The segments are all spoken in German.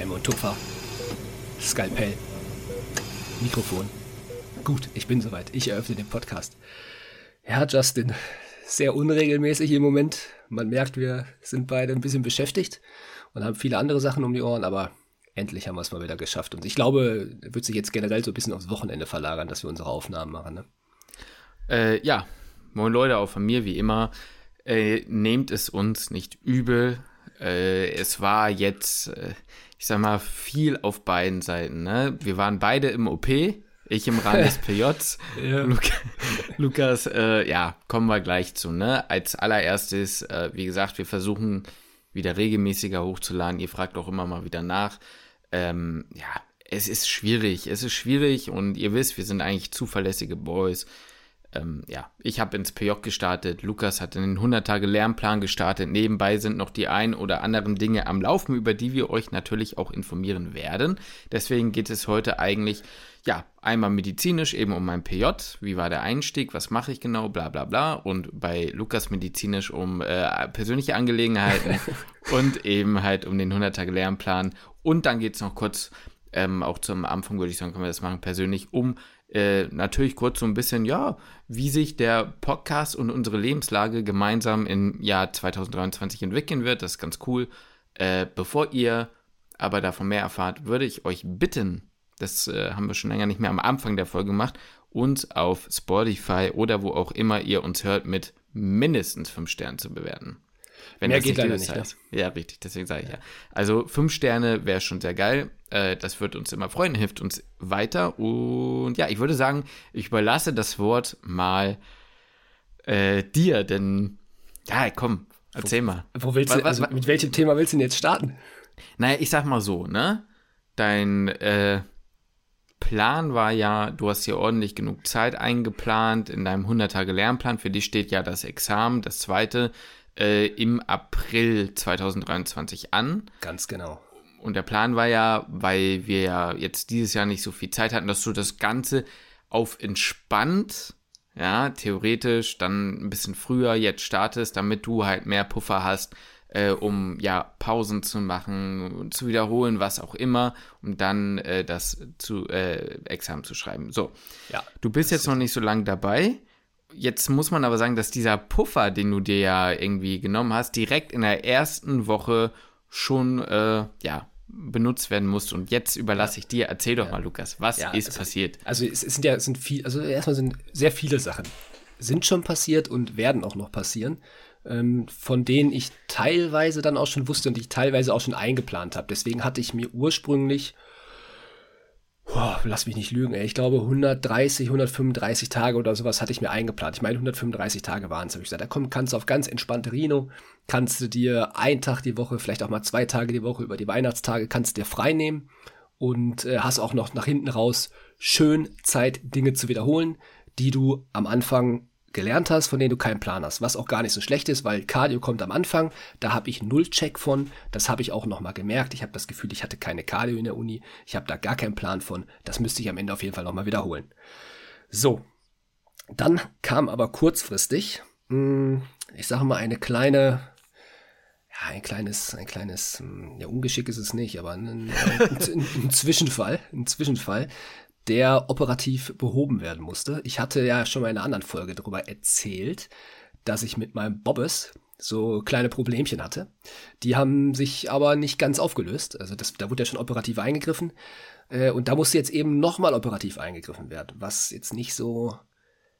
Klemme und Tupfer. Skalpell. Mikrofon. Gut, ich bin soweit. Ich eröffne den Podcast. Ja, Justin, sehr unregelmäßig im Moment. Man merkt, wir sind beide ein bisschen beschäftigt und haben viele andere Sachen um die Ohren, aber endlich haben wir es mal wieder geschafft. Und ich glaube, wird sich jetzt generell so ein bisschen aufs Wochenende verlagern, dass wir unsere Aufnahmen machen. Ne? Äh, ja, moin Leute, auch von mir wie immer. Äh, nehmt es uns nicht übel. Äh, es war jetzt, äh, ich sag mal, viel auf beiden Seiten. Ne? Wir waren beide im OP. Ich im Rahmen des PJs. ja. Luca, Lukas, äh, ja, kommen wir gleich zu. Ne? Als allererstes, äh, wie gesagt, wir versuchen wieder regelmäßiger hochzuladen. Ihr fragt auch immer mal wieder nach. Ähm, ja, es ist schwierig. Es ist schwierig und ihr wisst, wir sind eigentlich zuverlässige Boys ähm, ja, ich habe ins PJ gestartet, Lukas hat den 100-Tage-Lernplan gestartet, nebenbei sind noch die ein oder anderen Dinge am Laufen, über die wir euch natürlich auch informieren werden. Deswegen geht es heute eigentlich, ja, einmal medizinisch eben um mein PJ, wie war der Einstieg, was mache ich genau, bla bla bla. Und bei Lukas medizinisch um äh, persönliche Angelegenheiten und eben halt um den 100-Tage-Lernplan und dann geht es noch kurz ähm, auch zum Anfang würde ich sagen, können wir das machen, persönlich um äh, natürlich kurz so ein bisschen, ja, wie sich der Podcast und unsere Lebenslage gemeinsam im Jahr 2023 entwickeln wird. Das ist ganz cool. Äh, bevor ihr aber davon mehr erfahrt, würde ich euch bitten, das äh, haben wir schon länger nicht mehr am Anfang der Folge gemacht, uns auf Spotify oder wo auch immer ihr uns hört, mit mindestens 5 Sternen zu bewerten. Wenn Mehr geht leider nicht. Heißt. Ja, richtig, deswegen sage ich ja. Also fünf Sterne wäre schon sehr geil. Äh, das wird uns immer freuen, hilft uns weiter. Und ja, ich würde sagen, ich überlasse das Wort mal äh, dir, denn ja, komm, erzähl wo, mal. Wo willst du, also, mit welchem Thema willst du denn jetzt starten? Naja, ich sag mal so, ne? Dein äh, Plan war ja, du hast hier ordentlich genug Zeit eingeplant in deinem 100-Tage-Lernplan. Für dich steht ja das Examen, das zweite äh, im April 2023 an. Ganz genau. Und der Plan war ja, weil wir ja jetzt dieses Jahr nicht so viel Zeit hatten, dass du das Ganze auf entspannt, ja, theoretisch dann ein bisschen früher jetzt startest, damit du halt mehr Puffer hast, äh, um ja Pausen zu machen, zu wiederholen, was auch immer, um dann äh, das zu äh, Examen zu schreiben. So, ja, du bist jetzt noch nicht so lange dabei. Jetzt muss man aber sagen, dass dieser Puffer, den du dir ja irgendwie genommen hast, direkt in der ersten Woche schon äh, ja benutzt werden muss. Und jetzt überlasse ich dir. Erzähl doch ja. mal, Lukas, was ja, ist also, passiert? Also es, es sind ja sind viel, also erstmal sind sehr viele Sachen sind schon passiert und werden auch noch passieren, ähm, von denen ich teilweise dann auch schon wusste und ich teilweise auch schon eingeplant habe. Deswegen hatte ich mir ursprünglich boah, lass mich nicht lügen, ey. Ich glaube 130, 135 Tage oder sowas hatte ich mir eingeplant. Ich meine 135 Tage waren es, habe ich gesagt. Da komm, kannst du auf ganz entspannte Rino, kannst du dir einen Tag die Woche, vielleicht auch mal zwei Tage die Woche über die Weihnachtstage, kannst du dir frei nehmen und äh, hast auch noch nach hinten raus schön Zeit, Dinge zu wiederholen, die du am Anfang gelernt hast, von denen du keinen Plan hast, was auch gar nicht so schlecht ist, weil Cardio kommt am Anfang, da habe ich null Check von, das habe ich auch nochmal gemerkt, ich habe das Gefühl, ich hatte keine Cardio in der Uni, ich habe da gar keinen Plan von, das müsste ich am Ende auf jeden Fall nochmal wiederholen. So, dann kam aber kurzfristig, hm, ich sage mal eine kleine, ja, ein kleines, ein kleines, hm, ja, Ungeschick ist es nicht, aber ein, ein, ein, ein Zwischenfall, ein Zwischenfall, der operativ behoben werden musste. Ich hatte ja schon mal in einer anderen Folge darüber erzählt, dass ich mit meinem Bobbes so kleine Problemchen hatte. Die haben sich aber nicht ganz aufgelöst. Also das, da wurde ja schon operativ eingegriffen. Äh, und da musste jetzt eben nochmal operativ eingegriffen werden, was jetzt nicht so,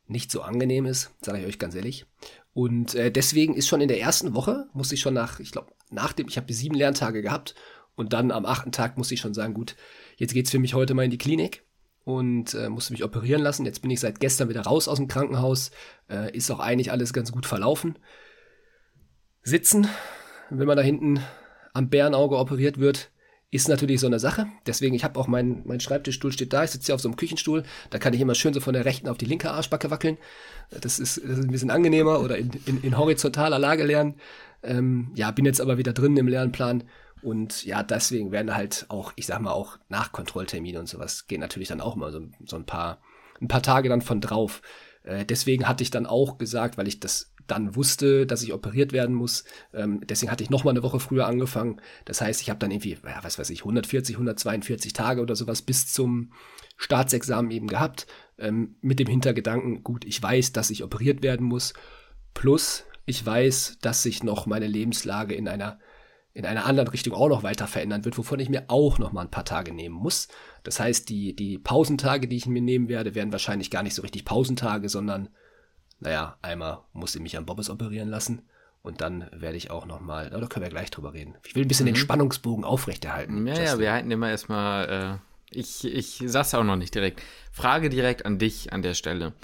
nicht so angenehm ist, sage ich euch ganz ehrlich. Und äh, deswegen ist schon in der ersten Woche, musste ich schon nach, ich glaube, nach dem, ich habe sieben Lerntage gehabt und dann am achten Tag musste ich schon sagen, gut, jetzt geht's für mich heute mal in die Klinik und äh, musste mich operieren lassen. Jetzt bin ich seit gestern wieder raus aus dem Krankenhaus. Äh, ist auch eigentlich alles ganz gut verlaufen. Sitzen, wenn man da hinten am Bärenauge operiert wird, ist natürlich so eine Sache. Deswegen, ich habe auch mein, mein Schreibtischstuhl steht da. Ich sitze hier auf so einem Küchenstuhl. Da kann ich immer schön so von der rechten auf die linke Arschbacke wackeln. Das ist, das ist ein bisschen angenehmer oder in, in, in horizontaler Lage lernen. Ähm, ja, bin jetzt aber wieder drin im Lernplan und ja, deswegen werden halt auch, ich sag mal, auch Nachkontrolltermine und sowas gehen natürlich dann auch mal so, so ein paar, ein paar Tage dann von drauf. Äh, deswegen hatte ich dann auch gesagt, weil ich das dann wusste, dass ich operiert werden muss. Ähm, deswegen hatte ich noch mal eine Woche früher angefangen. Das heißt, ich habe dann irgendwie, ja, was weiß ich, 140, 142 Tage oder sowas bis zum Staatsexamen eben gehabt. Ähm, mit dem Hintergedanken, gut, ich weiß, dass ich operiert werden muss. Plus, ich weiß, dass sich noch meine Lebenslage in einer in einer anderen Richtung auch noch weiter verändern wird, wovon ich mir auch noch mal ein paar Tage nehmen muss. Das heißt, die, die Pausentage, die ich mir nehmen werde, werden wahrscheinlich gar nicht so richtig Pausentage, sondern naja, einmal muss ich mich am Bobbes operieren lassen. Und dann werde ich auch noch mal, da können wir gleich drüber reden. Ich will ein bisschen mhm. den Spannungsbogen aufrechterhalten. Ja, Justin. ja, wir halten immer erstmal, äh, ich, ich sag's auch noch nicht direkt. Frage direkt an dich an der Stelle.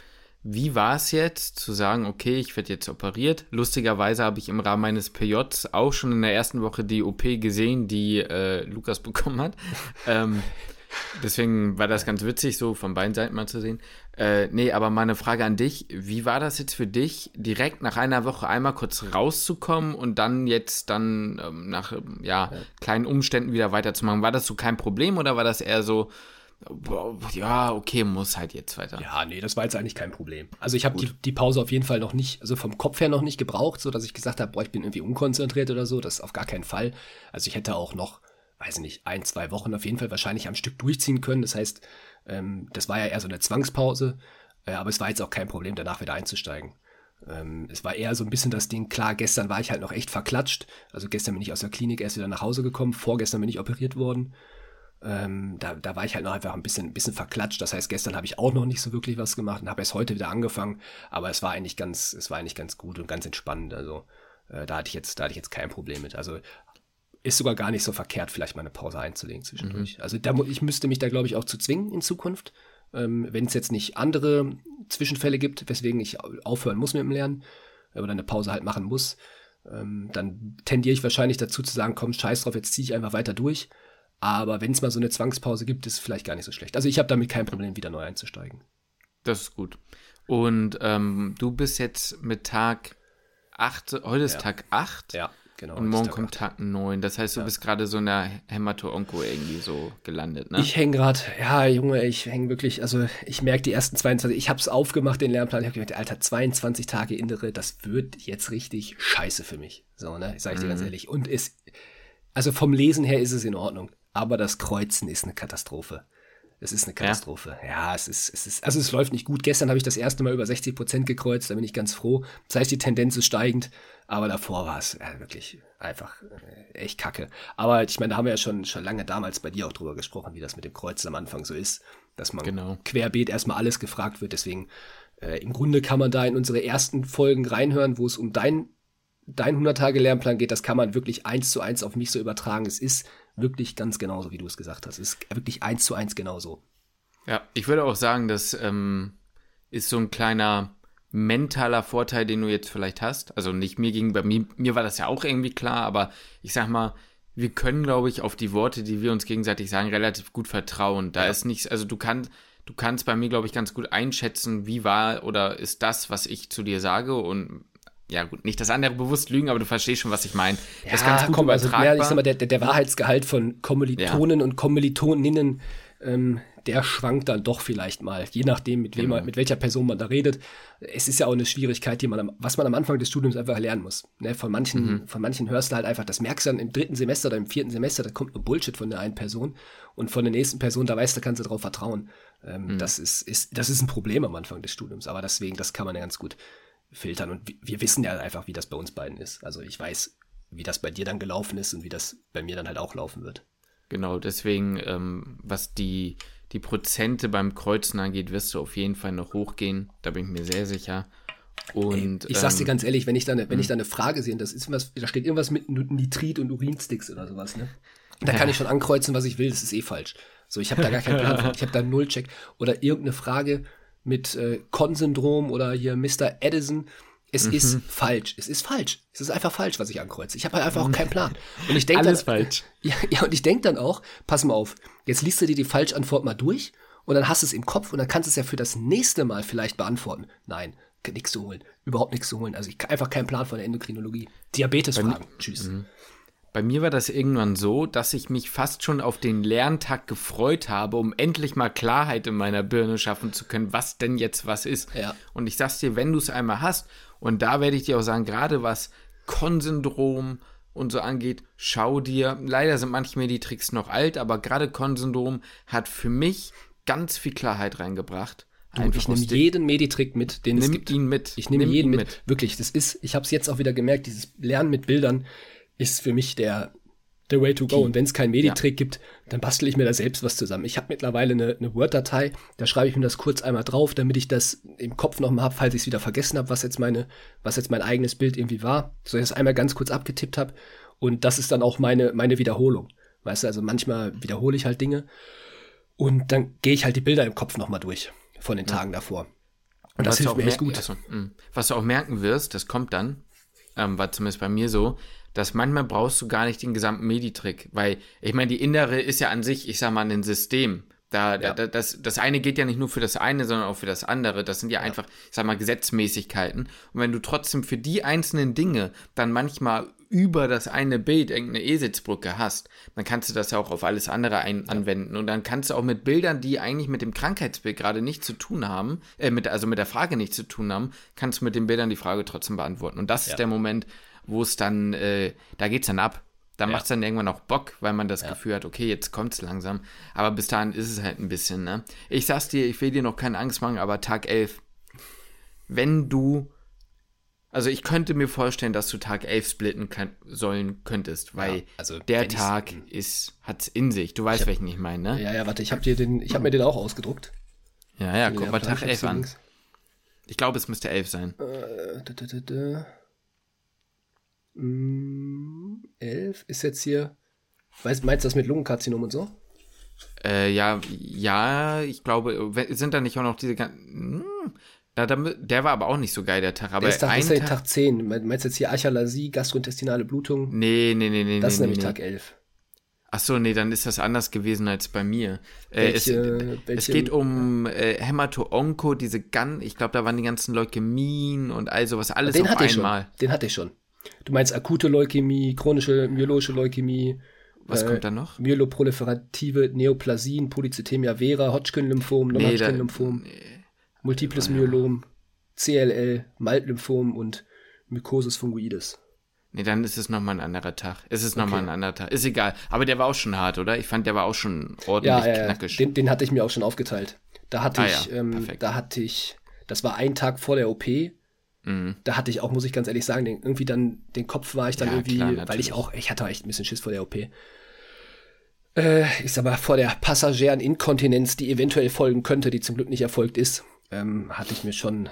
Wie war es jetzt zu sagen, okay, ich werde jetzt operiert? Lustigerweise habe ich im Rahmen meines PJs auch schon in der ersten Woche die OP gesehen, die äh, Lukas bekommen hat. ähm, Deswegen war das ganz witzig, so von beiden Seiten mal zu sehen. Äh, nee, aber meine Frage an dich: Wie war das jetzt für dich, direkt nach einer Woche einmal kurz rauszukommen und dann jetzt dann ähm, nach ja, kleinen Umständen wieder weiterzumachen? War das so kein Problem oder war das eher so, ja, okay, muss halt jetzt weiter. Ja, nee, das war jetzt eigentlich kein Problem. Also ich habe die, die Pause auf jeden Fall noch nicht, also vom Kopf her noch nicht gebraucht, so dass ich gesagt habe, boah, ich bin irgendwie unkonzentriert oder so. Das auf gar keinen Fall. Also ich hätte auch noch weiß nicht, ein, zwei Wochen auf jeden Fall wahrscheinlich am Stück durchziehen können. Das heißt, ähm, das war ja eher so eine Zwangspause, äh, aber es war jetzt auch kein Problem, danach wieder einzusteigen. Ähm, es war eher so ein bisschen das Ding, klar, gestern war ich halt noch echt verklatscht. Also gestern bin ich aus der Klinik erst wieder nach Hause gekommen, vorgestern bin ich operiert worden. Ähm, da, da war ich halt noch einfach ein bisschen, ein bisschen verklatscht. Das heißt, gestern habe ich auch noch nicht so wirklich was gemacht und habe erst heute wieder angefangen. Aber es war eigentlich ganz, es war eigentlich ganz gut und ganz entspannend. Also äh, da hatte ich jetzt, da hatte ich jetzt kein Problem mit. Also ist sogar gar nicht so verkehrt, vielleicht mal eine Pause einzulegen zwischendurch. Mhm. Also da, ich müsste mich da, glaube ich, auch zu zwingen in Zukunft. Ähm, Wenn es jetzt nicht andere Zwischenfälle gibt, weswegen ich aufhören muss mit dem Lernen oder eine Pause halt machen muss, ähm, dann tendiere ich wahrscheinlich dazu zu sagen, komm, scheiß drauf, jetzt ziehe ich einfach weiter durch. Aber wenn es mal so eine Zwangspause gibt, ist es vielleicht gar nicht so schlecht. Also ich habe damit kein Problem, wieder neu einzusteigen. Das ist gut. Und ähm, du bist jetzt mit Tag 8, heute ist ja. Tag 8. Ja. Genau, und morgen kommt Tag 9. Das heißt, du ja. bist gerade so in der Hämato-Onko irgendwie so gelandet, ne? Ich hänge gerade, ja, Junge, ich hänge wirklich, also ich merke die ersten 22, ich habe es aufgemacht, den Lernplan, ich habe gemerkt, Alter, 22 Tage Innere, das wird jetzt richtig scheiße für mich. So, ne? Sag ich dir ganz mhm. ehrlich. Und es, also vom Lesen her ist es in Ordnung, aber das Kreuzen ist eine Katastrophe. Es ist eine Katastrophe. Ja, ja es, ist, es ist, also es läuft nicht gut. Gestern habe ich das erste Mal über 60 Prozent gekreuzt, da bin ich ganz froh. Das heißt, die Tendenz ist steigend, aber davor war es ja, wirklich einfach äh, echt kacke. Aber ich meine, da haben wir ja schon, schon lange damals bei dir auch drüber gesprochen, wie das mit dem Kreuzen am Anfang so ist, dass man genau. querbeet erstmal alles gefragt wird. Deswegen, äh, im Grunde kann man da in unsere ersten Folgen reinhören, wo es um dein dein 100-Tage-Lernplan geht, das kann man wirklich eins zu eins auf mich so übertragen. Es ist wirklich ganz genauso, wie du es gesagt hast. Es ist wirklich eins zu eins genauso. Ja, ich würde auch sagen, das ähm, ist so ein kleiner mentaler Vorteil, den du jetzt vielleicht hast. Also nicht mir gegenüber, mir, mir war das ja auch irgendwie klar, aber ich sag mal, wir können, glaube ich, auf die Worte, die wir uns gegenseitig sagen, relativ gut vertrauen. Da ja. ist nichts, also du kannst, du kannst bei mir, glaube ich, ganz gut einschätzen, wie war oder ist das, was ich zu dir sage und ja gut, nicht das andere bewusst lügen, aber du verstehst schon, was ich meine. Ja, das ist ganz gut komm, also mehr, ich sag mal, der, der Wahrheitsgehalt von Kommilitonen ja. und Kommilitoninnen, ähm, der schwankt dann doch vielleicht mal, je nachdem, mit, wem genau. man, mit welcher Person man da redet. Es ist ja auch eine Schwierigkeit, die man am, was man am Anfang des Studiums einfach lernen muss. Ne? Von, manchen, mhm. von manchen hörst du halt einfach, das merkst du dann im dritten Semester oder im vierten Semester, da kommt nur Bullshit von der einen Person und von der nächsten Person, da weißt du, kannst du drauf vertrauen. Ähm, mhm. das, ist, ist, das ist ein Problem am Anfang des Studiums, aber deswegen, das kann man ja ganz gut filtern. Und wir wissen ja einfach, wie das bei uns beiden ist. Also ich weiß, wie das bei dir dann gelaufen ist und wie das bei mir dann halt auch laufen wird. Genau, deswegen, ähm, was die, die Prozente beim Kreuzen angeht, wirst du auf jeden Fall noch hochgehen. Da bin ich mir sehr sicher. Und, Ey, ich sag's dir ähm, ganz ehrlich, wenn ich da eine, wenn ich hm. da eine Frage sehe, das ist was, da steht irgendwas mit Nitrit und Urinsticks oder sowas, ne? Da kann ich schon ankreuzen, was ich will, das ist eh falsch. So, ich habe da gar keinen Plan, ich habe da null Check. Oder irgendeine Frage, mit äh, Con-Syndrom oder hier Mr. Edison. Es mhm. ist falsch. Es ist falsch. Es ist einfach falsch, was ich ankreuze. Ich habe halt einfach auch keinen Plan. Und ich denke Alles dann, falsch. Ja, ja und ich denke dann auch, pass mal auf, jetzt liest du dir die Falschantwort mal durch und dann hast du es im Kopf und dann kannst du es ja für das nächste Mal vielleicht beantworten. Nein, nichts zu holen. Überhaupt nichts zu holen. Also ich einfach keinen Plan von der Endokrinologie. Diabetes fragen. Tschüss. Mhm. Bei mir war das irgendwann so, dass ich mich fast schon auf den Lerntag gefreut habe, um endlich mal Klarheit in meiner Birne schaffen zu können, was denn jetzt was ist. Ja. Und ich sag's dir, wenn du es einmal hast, und da werde ich dir auch sagen, gerade was Konsyndrom und so angeht, schau dir, leider sind manche mir die Tricks noch alt, aber gerade Konsyndrom hat für mich ganz viel Klarheit reingebracht. Einfach ich nehme jeden Meditrick mit, den nimm es gibt. ihn mit. Ich nehme Nimm jeden ihn mit. Wirklich, das ist, ich habe es jetzt auch wieder gemerkt, dieses Lernen mit Bildern ist für mich der, der Way to go. Und wenn es keinen Meditrick gibt, dann bastel ich mir da selbst was zusammen. Ich habe mittlerweile eine, eine Word-Datei, da schreibe ich mir das kurz einmal drauf, damit ich das im Kopf nochmal habe, falls ich es wieder vergessen habe, was jetzt meine, was jetzt mein eigenes Bild irgendwie war, so ich es einmal ganz kurz abgetippt habe. Und das ist dann auch meine, meine Wiederholung. Weißt du, also manchmal wiederhole ich halt Dinge und dann gehe ich halt die Bilder im Kopf nochmal durch von den Tagen davor. Und das hilft mir echt gut. Mh. was du auch merken wirst, das kommt dann, ähm, war zumindest bei mir so, dass manchmal brauchst du gar nicht den gesamten Medi-Trick, weil ich meine, die innere ist ja an sich, ich sag mal, ein System. Da, Ja. da, das, das eine geht ja nicht nur für das eine, sondern auch für das andere. Das sind ja, einfach, ich sag mal, Gesetzmäßigkeiten. Und wenn du trotzdem für die einzelnen Dinge dann manchmal über das eine Bild irgendeine E-Sitzbrücke hast, dann kannst du das ja auch auf alles andere ein anwenden. Und dann kannst du auch mit Bildern, die eigentlich mit dem Krankheitsbild gerade nichts zu tun haben, äh, mit, also mit der Frage nichts zu tun haben, kannst du mit den Bildern die Frage trotzdem beantworten. Und das Ja. ist der Moment, wo es dann, äh, da geht's dann ab. Da Ja. macht's dann irgendwann auch Bock, weil man das Gefühl hat, okay, jetzt kommt's langsam. Aber bis dahin ist es halt ein bisschen, ne? Ich sag's dir, ich will dir noch keine Angst machen, aber Tag 11, wenn du, also ich könnte mir vorstellen, dass du Tag 11 splitten kann, sollen könntest, weil Ja, also der Tag ist, hat's in sich. Du weißt, welchen ich meine, ne? Ja, ja, warte, ich habe dir den, ich habe mir den auch ausgedruckt. Ja, ja, guck mal Tag 11 an. Ich glaube, es müsste 11 sein. Äh, da, da, da, da. Mm, elf ist jetzt hier. Weißt, meinst du das mit Lungenkarzinom und so? Äh, ja, ja, ich glaube, sind da nicht auch noch diese ganzen. Hm, da, da, der war aber auch nicht so geil, der Tag. Aber Der ist, Tag, ist ja Tag, Tag 10. Me- Meinst du jetzt hier Achalasie, gastrointestinale Blutung? Nee, nee, nee, nee. Das ist nee, nämlich nee. Tag 11. Ach so, nee, dann ist das anders gewesen als bei mir. Äh, es, Welche- es welche- geht um äh, Hämato-Onko, diese Gan, ich glaube, da waren die ganzen Leukämien und all sowas, alles Den auf hatte ich einmal. schon. Den hatte ich schon. Du meinst akute Leukämie, chronische myologische Leukämie, Was äh, kommt da noch? myeloproliferative Neoplasien, Polycythemia vera, Hodgkin-Lymphom, Nee, da- Non-Hodgkin-Lymphom, multiples Myelom, CLL, Maltlymphom und Mycosis fungoides. Nee, dann ist es nochmal ein anderer Tag. Es ist nochmal Okay. ein anderer Tag. Ist egal. Aber der war auch schon hart, oder? Ich fand, der war auch schon ordentlich ja, ja. knackig. Den, den hatte ich mir auch schon aufgeteilt. Da hatte Ah ich, ja, ähm, da hatte ich, das war ein Tag vor der OP. Mhm. Da hatte ich auch, muss ich ganz ehrlich sagen, den, irgendwie dann, den Kopf war ich dann Ja, irgendwie, klar, weil ich auch, ich hatte echt ein bisschen Schiss vor der OP. Äh, ich sag mal, vor der passagieren Inkontinenz, die eventuell folgen könnte, die zum Glück nicht erfolgt ist, ähm, hatte ich mir schon,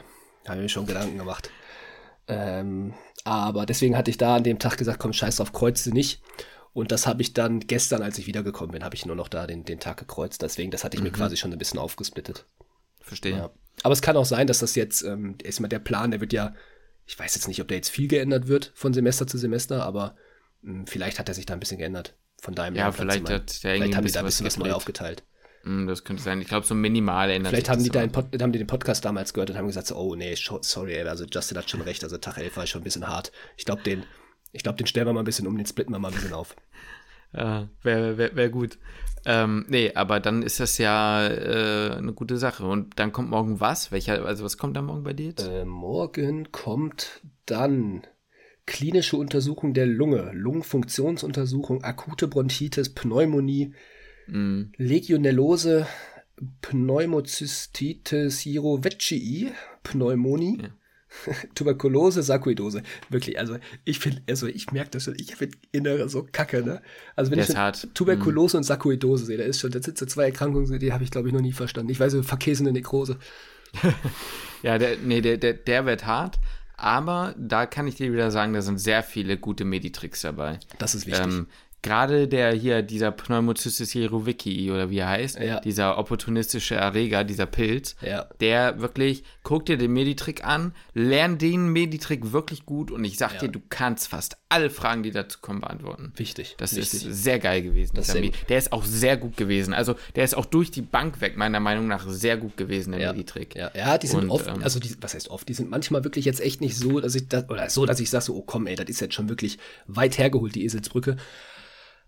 habe mir schon Gedanken gemacht. Ähm, aber deswegen hatte ich da an dem Tag gesagt, komm, scheiß drauf, kreuze nicht. Und das habe ich dann gestern, als ich wiedergekommen bin, habe ich nur noch da den, den Tag gekreuzt. Deswegen, das hatte ich mir Mhm. quasi schon ein bisschen aufgesplittet. Verstehe. Ja. Aber es kann auch sein, dass das jetzt, ähm, erstmal der Plan, der wird ja, ich weiß jetzt nicht, ob der jetzt viel geändert wird von Semester zu Semester, aber mh, vielleicht hat er sich da ein bisschen geändert von deinem Ja, vielleicht hat der Vielleicht haben die da ein bisschen bisschen was neu aufgeteilt. Mm, Das könnte sein. Ich glaube, so minimal ändert Vielleicht sich haben das die, da haben die den Podcast damals gehört und haben gesagt, so, oh nee, sorry, ey, also Justin hat schon recht, also Tag 11 war schon ein bisschen hart. Ich glaube, den, ich glaube, den stellen wir mal ein bisschen um, den splitten wir mal ein bisschen auf. Ja, wäre wär, wär gut. Ähm, nee, aber dann ist das ja äh, eine gute Sache. Und dann kommt morgen was? Welcher, also was kommt da morgen bei dir jetzt? Äh, morgen kommt dann klinische Untersuchung der Lunge, Lungenfunktionsuntersuchung, akute Bronchitis, Pneumonie, Mm, Legionellose, Pneumozystitis Jirovecii, Pneumonie, Tuberkulose, Sarkoidose. Wirklich, also ich finde, also ich merke das schon, ich finde Innere so kacke, ne? Also wenn Der ich hart. Tuberkulose und Sarkoidose sehe, da ist schon, das sind so zwei Erkrankungen, die habe ich glaube ich noch nie verstanden. Ich weiß, so verkäsende Nekrose. Ja, der, nee, der, der, der wird hart. Aber da kann ich dir wieder sagen, da sind sehr viele gute Meditricks dabei. Das ist wichtig. Ähm, gerade der hier, dieser Pneumocystis cerevicii oder wie er heißt, Ja. dieser opportunistische Erreger, dieser Pilz, Ja. der wirklich, guck dir den Meditrick an, lern den Meditrick wirklich gut und ich sag Ja. dir, du kannst fast alle Fragen, die dazu kommen, beantworten. Wichtig. Das wichtig. ist sehr geil gewesen. Ist sehr der ist auch sehr gut gewesen. Also der ist auch durch die Bank weg, meiner Meinung nach, sehr gut gewesen, der ja. Meditrick. Ja, ja, die sind Und, oft, ähm, also die, was heißt oft, die sind manchmal wirklich jetzt echt nicht so, dass ich das, oder so, dass ich sage so, oh komm, ey, das ist jetzt schon wirklich weit hergeholt, die Eselsbrücke.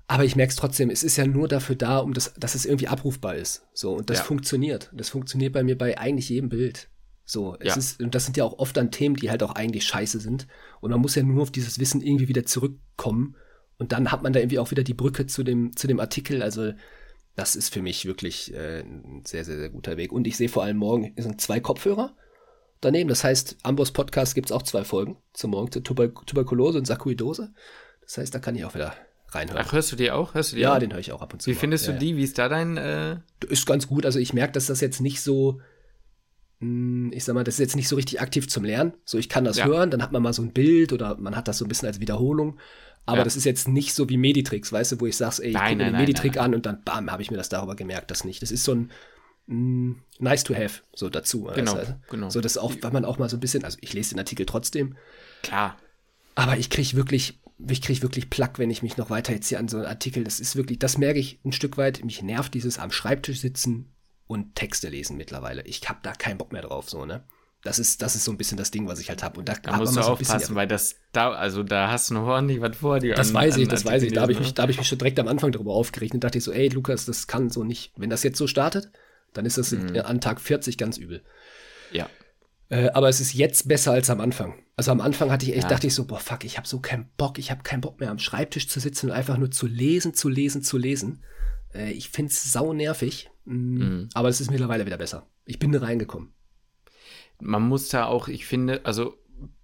Aber ich merke es trotzdem, es ist ja nur dafür da, um das, dass es irgendwie abrufbar ist. So, und das Ja. funktioniert. Das funktioniert bei mir bei eigentlich jedem Bild. So, es Ja. ist, und das sind ja auch oft dann Themen, die halt auch eigentlich scheiße sind. Und man muss ja nur auf dieses Wissen irgendwie wieder zurückkommen. Und dann hat man da irgendwie auch wieder die Brücke zu dem, zu dem Artikel. Also, das ist für mich wirklich äh, ein sehr, sehr, sehr guter Weg. Und ich sehe vor allem morgen sind zwei Kopfhörer daneben. Das heißt, Ambos Podcast gibt es auch zwei Folgen zum Morgen zur Tuber Tuberkulose und Sarkoidose. Das heißt, da kann ich auch wieder reinhören. Ach, hörst du die auch? Hörst du die ja, auch? den höre ich auch ab und zu. Wie mal. findest ja, du die? Wie ist da dein. Äh, Ja. Ist ganz gut. Also ich merke, dass das jetzt nicht so, mh, ich sag mal, das ist jetzt nicht so richtig aktiv zum Lernen. So, ich kann das Ja. hören, dann hat man mal so ein Bild oder man hat das so ein bisschen als Wiederholung. Aber Ja. das ist jetzt nicht so wie Meditrix, weißt du, wo ich sage, ey, ich Nein, mir nein, den nein, Meditrick nein, an und dann bam, habe ich mir das darüber gemerkt, das nicht. Das ist so ein mh, nice to have, so dazu. Genau, weißt du? genau. So, dass auch, weil man auch mal so ein bisschen, also ich lese den Artikel trotzdem, klar. aber ich kriege wirklich, ich kriege wirklich Plack, wenn ich mich noch weiter jetzt hier an so einen Artikel, das ist wirklich, das merke ich ein Stück weit, mich nervt dieses am Schreibtisch sitzen und Texte lesen mittlerweile. Ich habe da keinen Bock mehr drauf, so, ne? Das ist, das ist so ein bisschen das Ding, was ich halt habe. Und da, Da musst man du so ein bisschen- aufpassen, weil das da, also da hast du noch ordentlich was vor dir. Das an- weiß ich, das weiß ich. Da habe ich, mich, da hab ich mich schon direkt am Anfang darüber aufgeregt und dachte ich so, ey, Lukas, das kann so nicht. Wenn das jetzt so startet, dann ist das Mhm. an Tag 40 ganz übel. Ja. Äh, aber es ist jetzt besser als am Anfang. Also am Anfang hatte ich echt, Ja. dachte ich so, boah, fuck, ich habe so keinen Bock, ich habe keinen Bock mehr am Schreibtisch zu sitzen und einfach nur zu lesen, zu lesen, zu lesen. Äh, ich find's sau nervig, mm, Mhm. aber es ist mittlerweile wieder besser. Ich bin reingekommen. man muss da auch, ich finde, also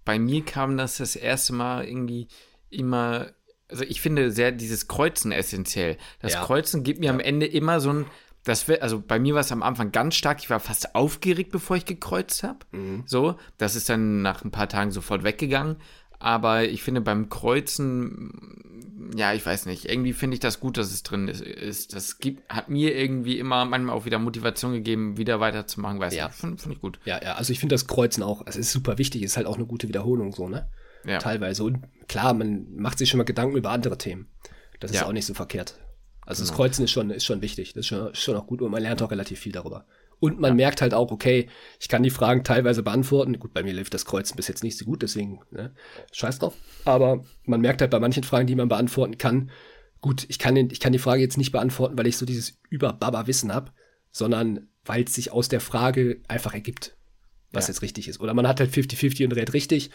bei mir kam das das erste Mal irgendwie immer, also ich finde sehr dieses Kreuzen essentiell. Das Ja. Kreuzen gibt mir am Ende immer so ein, das wär, also bei mir war es am Anfang ganz stark, ich war fast aufgeregt, bevor ich gekreuzt habe. So, das ist dann nach ein paar Tagen sofort weggegangen. Aber ich finde beim Kreuzen, ja, ich weiß nicht, irgendwie finde ich das gut, dass es drin ist. Das gibt, hat mir irgendwie immer manchmal auch wieder Motivation gegeben, wieder weiterzumachen, weiß Ja. nicht, finde find ich gut. Ja, ja, also ich finde das Kreuzen auch, es ist super wichtig, ist halt auch eine gute Wiederholung so, ne? Ja. Teilweise. Und klar, man macht sich schon mal Gedanken über andere Themen. Das ist Ja. auch nicht so verkehrt. Also das Genau. Kreuzen ist schon, ist schon wichtig. Das ist schon, schon auch gut und man lernt auch relativ viel darüber. Und man merkt halt auch, okay, ich kann die Fragen teilweise beantworten. Gut, bei mir lief das Kreuzen bis jetzt nicht so gut, deswegen, ne, scheiß drauf. Aber man merkt halt bei manchen Fragen, die man beantworten kann, gut, ich kann, den, ich kann die Frage jetzt nicht beantworten, weil ich so dieses Über-Baba-Wissen habe, sondern weil es sich aus der Frage einfach ergibt, was Ja. jetzt richtig ist. Oder man hat halt 50-50 und rät richtig.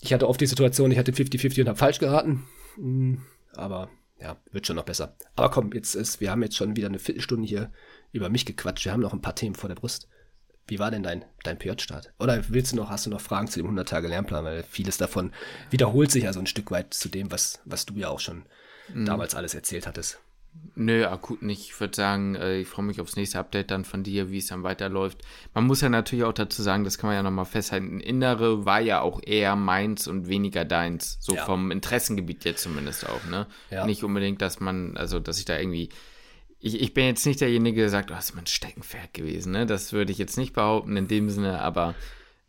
Ich hatte oft die Situation, ich hatte 50-50 und habe falsch geraten. Hm, Aber ja, wird schon noch besser. Aber komm, jetzt ist, wir haben jetzt schon wieder eine Viertelstunde hier über mich gequatscht. Wir haben noch ein paar Themen vor der Brust. Wie war denn dein, dein PJ-Start? Oder willst du noch, hast du noch Fragen zu dem 100-Tage-Lernplan? Weil vieles davon wiederholt sich ja so ein Stück weit zu dem, was, was du ja auch schon damals alles erzählt hattest. Nö, akut nicht. Ich würde sagen, äh, ich freue mich aufs nächste Update dann von dir, wie es dann weiterläuft. Man muss ja natürlich auch dazu sagen, das kann man ja nochmal festhalten, Innere war ja auch eher meins und weniger deins. So Ja. vom Interessengebiet jetzt zumindest auch, ne? Ja. Nicht unbedingt, dass man, also dass ich da irgendwie. Ich, ich bin jetzt nicht derjenige, der sagt, oh, das ist mein Steckenpferd gewesen, ne? Das würde ich jetzt nicht behaupten in dem Sinne, aber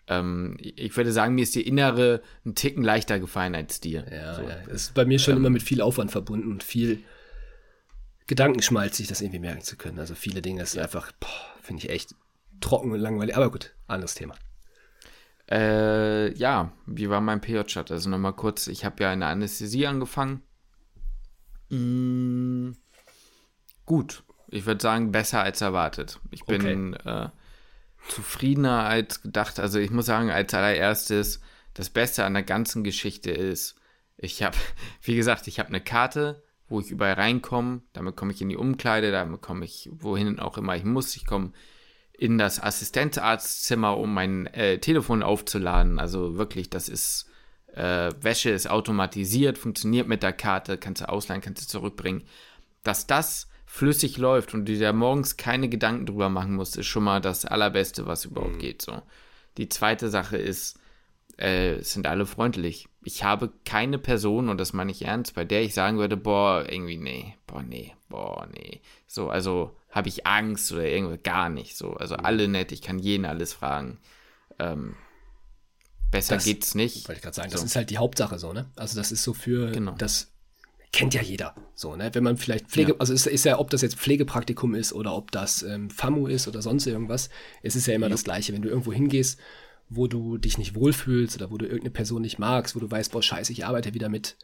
ähm, ich würde sagen, mir ist die Innere ein Ticken leichter gefallen als dir. Ja, so. ja. Das ist bei mir schon immer mit viel Aufwand verbunden und viel Gedankenschmalz, sich das irgendwie merken zu können. Also viele Dinge sind einfach, finde ich echt trocken und langweilig. Aber gut, anderes Thema. Äh, ja, wie war mein PJ-Start? Also nochmal kurz, ich habe ja in der Anästhesie angefangen. Mm, gut, ich würde sagen, besser als erwartet. Ich bin äh, zufriedener als gedacht. Also ich muss sagen, als allererstes, das Beste an der ganzen Geschichte ist, ich habe, wie gesagt, ich habe eine Karte, wo ich überall reinkomme. Damit komme ich in die Umkleide, damit komme ich wohin auch immer ich muss. Ich komme in das Assistenzarztzimmer, um mein äh, Telefon aufzuladen. Also wirklich, das ist, äh, Wäsche ist automatisiert, funktioniert mit der Karte, kannst du ausleihen, kannst du zurückbringen. Dass das flüssig läuft und du dir morgens keine Gedanken drüber machen musst, ist schon mal das Allerbeste, was überhaupt geht. So. Die zweite Sache ist, äh, sind alle freundlich. Ich habe keine Person, und das meine ich ernst, bei der ich sagen würde, boah, irgendwie, nee, boah, nee, boah, nee. So, also habe ich Angst oder irgendwie gar nicht. So, also alle nett, ich kann jeden alles fragen. Ähm, besser das, geht's nicht. Wollte ich gerade sagen, so. das ist halt die Hauptsache so, ne? Also das ist so für genau. das kennt ja jeder. So, ne? Wenn man vielleicht Pflege, ja. also ist, ist ja, ob das jetzt Pflegepraktikum ist oder ob das ähm, FAMU ist oder sonst irgendwas, es ist ja immer ja. das Gleiche. Wenn du irgendwo hingehst, wo du dich nicht wohlfühlst oder wo du irgendeine Person nicht magst, wo du weißt, boah, scheiße, ich arbeite wieder mit,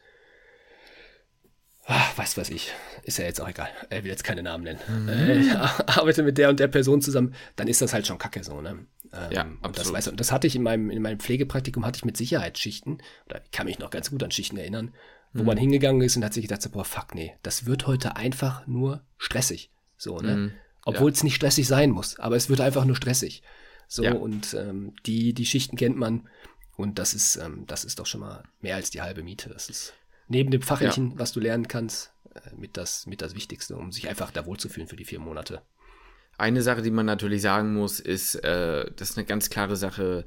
ach, was weiß ich, ist ja jetzt auch egal, er will jetzt keine Namen nennen, mhm. äh, ich arbeite mit der und der Person zusammen, dann ist das halt schon kacke so, ne? Ähm, ja, absolut. Das, weißt du, und das hatte ich in meinem, in meinem Pflegepraktikum, hatte ich mit Sicherheitsschichten, oder ich kann mich noch ganz gut an Schichten erinnern, wo mhm. man hingegangen ist und hat sich gedacht, so, boah, fuck, nee, das wird heute einfach nur stressig, so, ne? Mhm. Obwohl ja. es nicht stressig sein muss, aber es wird einfach nur stressig. So, ja. und ähm, die, die Schichten kennt man. Und das ist, ähm, das ist doch schon mal mehr als die halbe Miete. Das ist neben dem Fachlichen, ja. was du lernen kannst, äh, mit, das, mit das Wichtigste, um sich einfach da wohlzufühlen für die vier Monate. Eine Sache, die man natürlich sagen muss, ist, äh, das ist eine ganz klare Sache.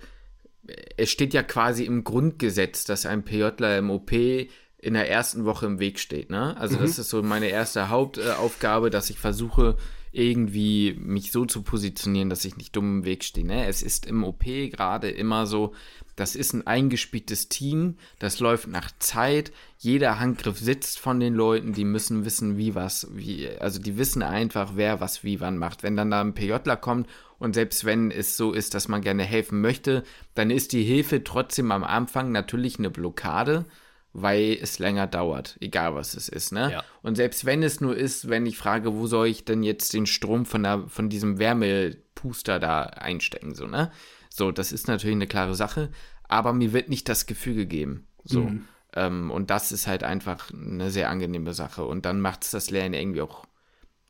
Es steht ja quasi im Grundgesetz, dass ein PJler im OP in der ersten Woche im Weg steht. Ne? Also mhm. das ist so meine erste Hauptaufgabe, dass ich versuche, irgendwie mich so zu positionieren, dass ich nicht dumm im Weg stehe. Ne? Es ist im OP gerade immer so, das ist ein eingespieltes Team, das läuft nach Zeit, jeder Handgriff sitzt von den Leuten, die müssen wissen, wie was, wie, also die wissen einfach, wer was wie wann macht. Wenn dann da ein PJler kommt und selbst wenn es so ist, dass man gerne helfen möchte, dann ist die Hilfe trotzdem am Anfang natürlich eine Blockade weil es länger dauert, egal was es ist, ne? Ja. Und selbst wenn es nur ist, wenn ich frage, wo soll ich denn jetzt den Strom von, der, von diesem Wärmepuster da einstecken, so, ne? So, das ist natürlich eine klare Sache, aber mir wird nicht das Gefühl gegeben, so. Mhm. Ähm, und das ist halt einfach eine sehr angenehme Sache und dann macht es das Lernen irgendwie auch,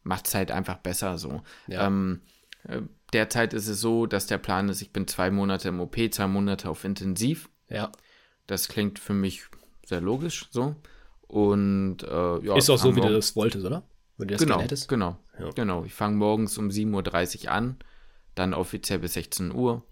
macht es halt einfach besser, so. Ja. Ähm, äh, derzeit ist es so, dass der Plan ist, ich bin zwei Monate im OP, zwei Monate auf Intensiv. Ja. Das klingt für mich sehr logisch so. Und äh, ja. Ist auch so, wie du das wolltest, oder? Wenn du das genau, hättest. Genau, ja. genau. Ich fange morgens um 7.30 Uhr an, dann offiziell bis 16 Uhr.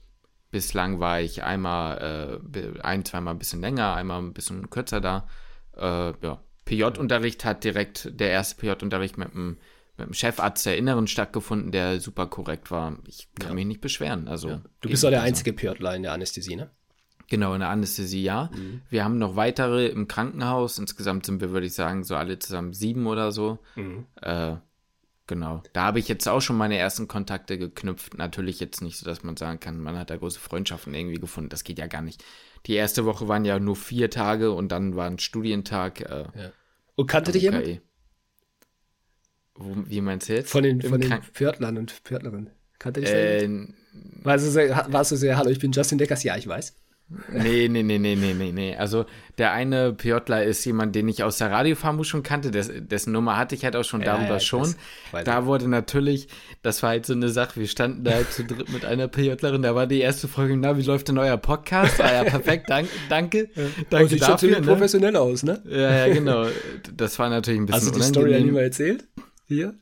Bislang war ich einmal, äh, ein, zweimal ein bisschen länger, einmal ein bisschen kürzer da. Äh, ja. PJ-Unterricht hat direkt, der erste PJ-Unterricht mit dem, mit dem Chefarzt der Inneren stattgefunden, der super korrekt war. Ich kann ja. mich nicht beschweren. Also, ja. Du bist doch der einzige PJler in der Anästhesie, ne? Genau, in der Anästhesie, ja. Mhm. Wir haben noch weitere im Krankenhaus. Insgesamt sind wir, würde ich sagen, so alle zusammen sieben oder so. Mhm. Äh, genau. Da habe ich jetzt auch schon meine ersten Kontakte geknüpft. Natürlich jetzt nicht so, dass man sagen kann, man hat da große Freundschaften irgendwie gefunden. Das geht ja gar nicht. Die erste Woche waren ja nur vier Tage und dann war ein Studientag. Äh, ja. Und kannte dich jemand? Wo, wie meinst du jetzt? Von den, von den Pförtlern und Pförtlerinnen. Kannte dich äh, warst, du sehr, warst du sehr, hallo, ich bin Justin Deckers? Ja, ich weiß. Nee, nee, nee, nee, nee, nee, nee. Also der eine Piotler ist jemand, den ich aus der Radiofarmu schon kannte, des, dessen Nummer hatte ich halt auch schon ja, darüber ja, schon. Weiß, da wurde natürlich, das war halt so eine Sache, wir standen da halt zu dritt mit einer Piotlerin, da war die erste Folge, na, wie läuft denn euer Podcast? Ah ja, perfekt, danke, danke. Ja. danke sieht dafür, schon ne? professionell aus, ne? Ja, ja, genau. Das war natürlich ein bisschen Hast du die Story an mal erzählt? Hier?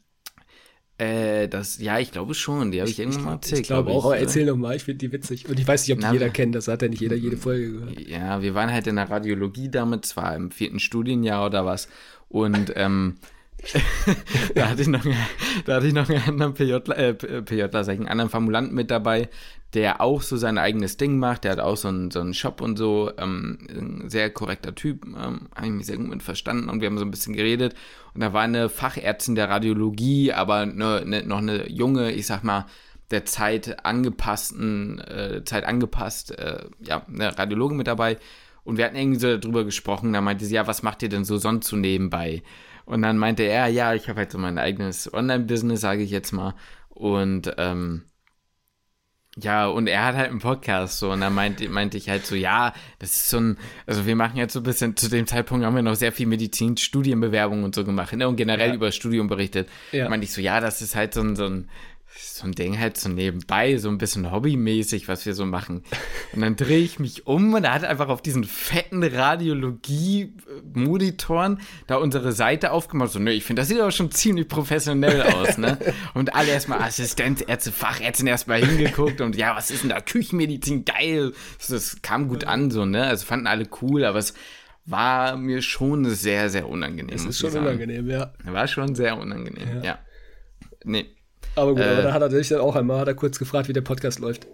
Äh, das, ja, ich glaube schon. Die habe ich, ich, irgendwann mal erzählt. Ich glaube glaub auch, aber erzähl noch mal, ich finde die witzig. Und ich weiß nicht, ob die Na, jeder kennt, das hat ja nicht jeder jede Folge gehört. Ja, wir waren halt in der Radiologie damit, zwar im vierten Studienjahr oder was. Und ähm, da, hatte ich noch, da hatte ich noch einen anderen PJler, äh, PJler, sag ich, einen anderen Formulanten mit dabei, der auch so sein eigenes Ding macht. Der hat auch so einen, so einen Shop und so. Ähm, ein sehr korrekter Typ. Ähm, habe ich mich sehr gut mit verstanden und wir haben so ein bisschen geredet. Und da war eine Fachärztin der Radiologie, aber eine, eine, noch eine junge, ich sag mal, der Zeit angepassten, äh, Zeit angepasst, äh, ja, eine Radiologin mit dabei. Und wir hatten irgendwie so darüber gesprochen. Da meinte sie, ja, was macht ihr denn so sonst so nebenbei? Und dann meinte er, ja, ich habe halt so mein eigenes Online-Business, sage ich jetzt mal. Und ähm, ja, und er hat halt einen Podcast so und dann meinte, meinte ich halt so, ja, das ist so ein, also wir machen jetzt so ein bisschen, zu dem Zeitpunkt haben wir noch sehr viel Medizin, Studienbewerbungen und so gemacht, ne, und generell ja. über Studium berichtet. Ja. Meinte ich so, ja, das ist halt so ein, so ein, so ein Ding halt so nebenbei, so ein bisschen hobbymäßig, was wir so machen. Und dann drehe ich mich um und er hat einfach auf diesen fetten Radiologie-Monitoren da unsere Seite aufgemacht. So, nö, ich finde, das sieht aber schon ziemlich professionell aus, ne? Und alle erstmal Assistenzärzte, Fachärzte erstmal hingeguckt und ja, was ist denn da? Küchenmedizin, geil. Das kam gut an, so, ne? Also fanden alle cool, aber es war mir schon sehr, sehr unangenehm. Es ist schon unangenehm, ja. War schon sehr unangenehm, ja. ja. Nee. Aber gut, äh, aber da hat er sich dann auch einmal, hat er kurz gefragt, wie der Podcast läuft.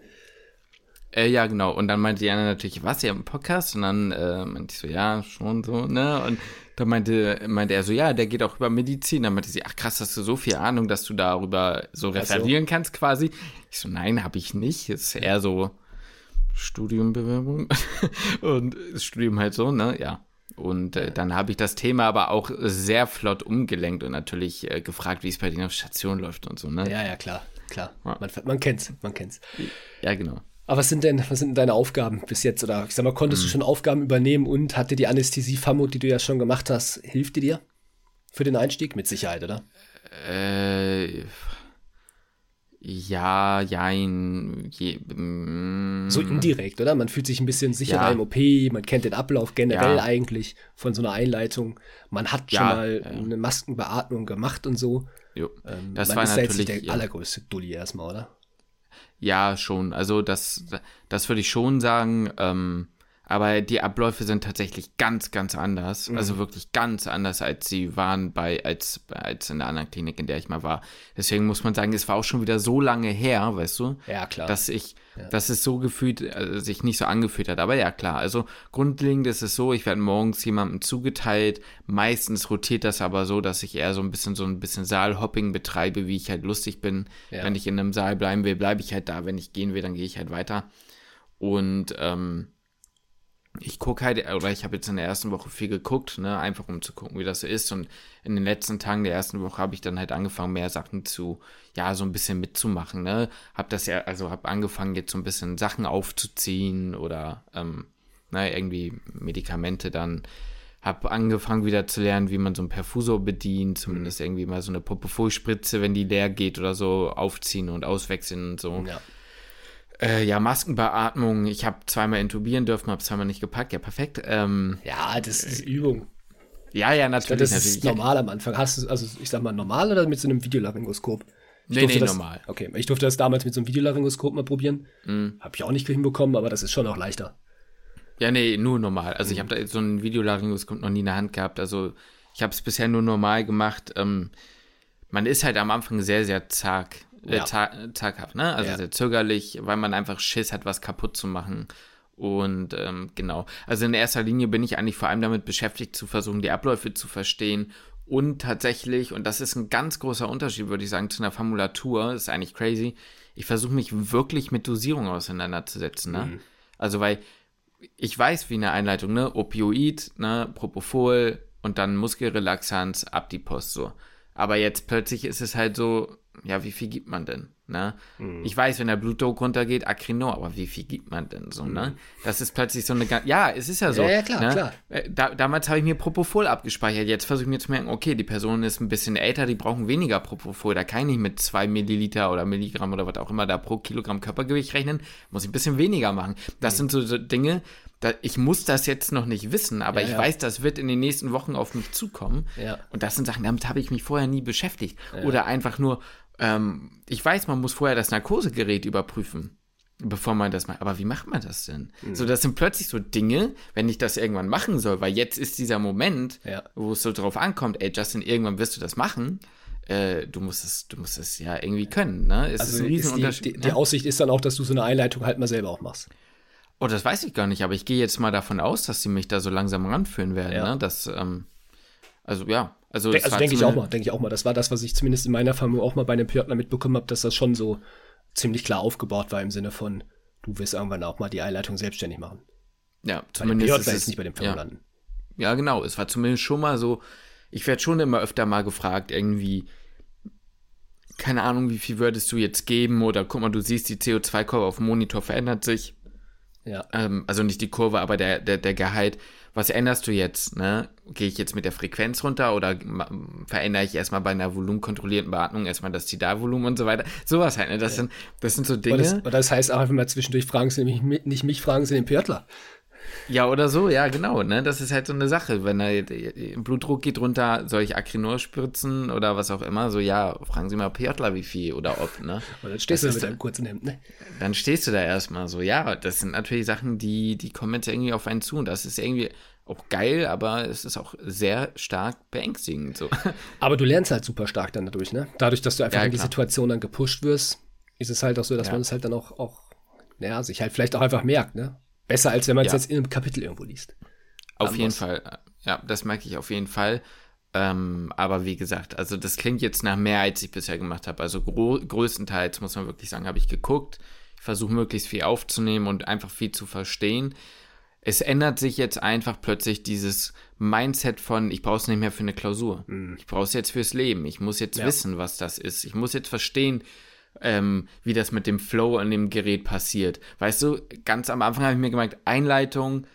Äh, ja, genau. Und dann meinte Jana natürlich, was, ihr habt einen Podcast? Und dann äh, meinte ich so, ja, schon so, ne? Und dann meinte, meinte er so, ja, der geht auch über Medizin. Dann meinte sie, ach krass, hast du so viel Ahnung, dass du darüber so referieren so. kannst quasi. Ich so, nein, habe ich nicht. Ist eher so Studiumbewerbung. und das Studium halt so, ne? Ja. Und äh, dann habe ich das Thema aber auch sehr flott umgelenkt und natürlich äh, gefragt, wie es bei dir auf Station läuft und so, ne? Ja, ja, klar, klar. Ja. Man, man kennt's, man kennt's. Ja, genau. Aber was sind denn, was sind denn deine Aufgaben bis jetzt? Oder ich sag mal, konntest hm. du schon Aufgaben übernehmen und hat dir die Anästhesie-Famut, die du ja schon gemacht hast, hilft die dir für den Einstieg? Mit Sicherheit, oder? Äh, ja, jein. Je, mm, so indirekt, oder? Man fühlt sich ein bisschen sicherer ja. im OP, man kennt den Ablauf generell ja. eigentlich von so einer Einleitung. Man hat schon ja, mal eine Maskenbeatmung gemacht und so. Jo. Ähm, das war natürlich der allergrößte Dulli erstmal, oder? Ja, schon. Also das, das würde ich schon sagen. Ähm, aber die Abläufe sind tatsächlich ganz, ganz anders. Mhm. Also wirklich ganz anders, als sie waren bei, als, als in der anderen Klinik, in der ich mal war. Deswegen muss man sagen, es war auch schon wieder so lange her, weißt du? Ja, klar. Dass ich, ja. dass es so gefühlt, also sich nicht so angefühlt hat. Aber ja, klar. Also grundlegend ist es so, ich werde morgens jemandem zugeteilt. Meistens rotiert das aber so, dass ich eher so ein bisschen so ein bisschen Saalhopping betreibe, wie ich halt lustig bin. Ja. Wenn ich in einem Saal bleiben will, bleibe ich halt da. Wenn ich gehen will, dann gehe ich halt weiter. Und, ähm, ich gucke halt, oder ich habe jetzt in der ersten Woche viel geguckt, ne, einfach um zu gucken, wie das so ist. Und in den letzten Tagen der ersten Woche habe ich dann halt angefangen, mehr Sachen zu, ja, so ein bisschen mitzumachen, ne. Hab das ja, also habe angefangen, jetzt so ein bisschen Sachen aufzuziehen oder, ähm, ne, irgendwie Medikamente dann. Hab angefangen wieder zu lernen, wie man so ein Perfusor bedient, zumindest mhm. irgendwie mal so eine Propofol-Spritze, wenn die leer geht oder so, aufziehen und auswechseln und so. Ja. Äh, ja, Maskenbeatmung. Ich habe zweimal intubieren dürfen, habe zweimal nicht gepackt. Ja, perfekt. Ähm, ja, das ist Übung. Ja, ja, natürlich. das natürlich. ist normal am Anfang. Hast du, also ich sag mal, normal oder mit so einem Videolaryngoskop? Ich nee, nee, das, normal. Okay, ich durfte das damals mit so einem Videolaryngoskop mal probieren. Mhm. Habe ich auch nicht hinbekommen, aber das ist schon auch leichter. Ja, nee, nur normal. Also mhm. ich habe da so ein Videolaryngoskop noch nie in der Hand gehabt. Also ich habe es bisher nur normal gemacht. Ähm, man ist halt am Anfang sehr, sehr zag äh, ja. zaghaft, ne? Also ja. sehr zögerlich, weil man einfach Schiss hat, was kaputt zu machen. Und ähm, genau. Also in erster Linie bin ich eigentlich vor allem damit beschäftigt, zu versuchen, die Abläufe zu verstehen. Und tatsächlich, und das ist ein ganz großer Unterschied, würde ich sagen, zu einer Formulatur, ist eigentlich crazy. Ich versuche mich wirklich mit Dosierung auseinanderzusetzen, ne? Mhm. Also, weil ich weiß, wie eine Einleitung, ne? Opioid, ne? Propofol und dann Muskelrelaxanz, ab die Post, so. Aber jetzt plötzlich ist es halt so, ja, wie viel gibt man denn? Ne? Mhm. Ich weiß, wenn der Blutdruck runtergeht, Acrinor, aber wie viel gibt man denn so, ne? mhm. ne? Das ist plötzlich so eine ganz, ja, es ist ja so. Ja, ja klar, ne? klar. Äh, da, damals habe ich mir Propofol abgespeichert, jetzt versuche ich mir zu merken, okay, die Person ist ein bisschen älter, die brauchen weniger Propofol, da kann ich nicht mit zwei Milliliter oder Milligramm oder was auch immer da pro Kilogramm Körpergewicht rechnen, muss ich ein bisschen weniger machen. Das mhm. sind so, so Dinge, da, ich muss das jetzt noch nicht wissen, aber ja, ich ja. weiß, das wird in den nächsten Wochen auf mich zukommen. Ja. Und das sind Sachen, damit habe ich mich vorher nie beschäftigt. Oder einfach nur, ähm, ich weiß, man muss vorher das Narkosegerät überprüfen, bevor man das macht. Aber wie macht man das denn? Mhm. So, das sind plötzlich so Dinge, wenn ich das irgendwann machen soll, weil jetzt ist dieser Moment, ja. wo es so drauf ankommt, ey, Justin, irgendwann wirst du das machen. Äh, du musst es, du musst es ja irgendwie können, ne? Es also ist ein Riesenunterschied. Die, die, die ne? Aussicht ist dann auch, dass du so eine Einleitung halt mal selber auch machst. Oh, das weiß ich gar nicht, aber ich gehe jetzt mal davon aus, dass sie mich da so langsam ranführen werden, ja. ne? Das, ähm, also ja, also, De also denke ich auch mal, denke ich auch mal. Das war das, was ich zumindest in meiner Familie auch mal bei einem Pjörtner mitbekommen habe, dass das schon so ziemlich klar aufgebaut war im Sinne von, du wirst irgendwann auch mal die Einleitung selbstständig machen. Ja, zumindest. Bei ist es nicht bei dem Firmen ja. landen. Ja, genau. Es war zumindest schon mal so, ich werde schon immer öfter mal gefragt, irgendwie, keine Ahnung, wie viel würdest du jetzt geben oder guck mal, du siehst, die CO2-Kurve auf dem Monitor verändert sich. Ja. Ähm, also nicht die Kurve, aber der, der, der Gehalt. Was änderst du jetzt? Ne? Gehe ich jetzt mit der Frequenz runter oder verändere ich erstmal bei einer volumenkontrollierten Beatmung erstmal das Tidalvolumen und so weiter? Sowas halt. Ne? Das, ja. sind, das sind so Dinge. Oder das, oder das heißt auch einfach mal zwischendurch fragen Sie nämlich nicht mich, fragen Sie den Pörtler. Ja, oder so, ja, genau. Ne? Das ist halt so eine Sache. Wenn der Blutdruck geht runter, soll ich Acrinor spritzen oder was auch immer? So, ja, fragen Sie mal Piotler, wie viel oder ob, ne? Und dann stehst das du da mit einem kurzen Hemd, ne? Dann stehst du da erstmal so, ja, das sind natürlich Sachen, die, die kommen jetzt irgendwie auf einen zu und das ist irgendwie auch geil, aber es ist auch sehr stark beängstigend, so. Aber du lernst halt super stark dann dadurch, ne? Dadurch, dass du einfach ja, in die Situation dann gepusht wirst, ist es halt auch so, dass ja. man es halt dann auch, auch, naja, sich halt vielleicht auch einfach merkt, ne? Besser, als wenn man es ja. jetzt in einem Kapitel irgendwo liest. Auf Anders. jeden Fall. Ja, das merke ich auf jeden Fall. Ähm, aber wie gesagt, also das klingt jetzt nach mehr, als ich bisher gemacht habe. Also größtenteils, muss man wirklich sagen, habe ich geguckt. Ich versuche möglichst viel aufzunehmen und einfach viel zu verstehen. Es ändert sich jetzt einfach plötzlich dieses Mindset von, ich brauche es nicht mehr für eine Klausur. Mhm. Ich brauche es jetzt fürs Leben. Ich muss jetzt ja. wissen, was das ist. Ich muss jetzt verstehen, ähm, wie das mit dem Flow an dem Gerät passiert. Weißt du, ganz am Anfang habe ich mir gemerkt, Einleitung,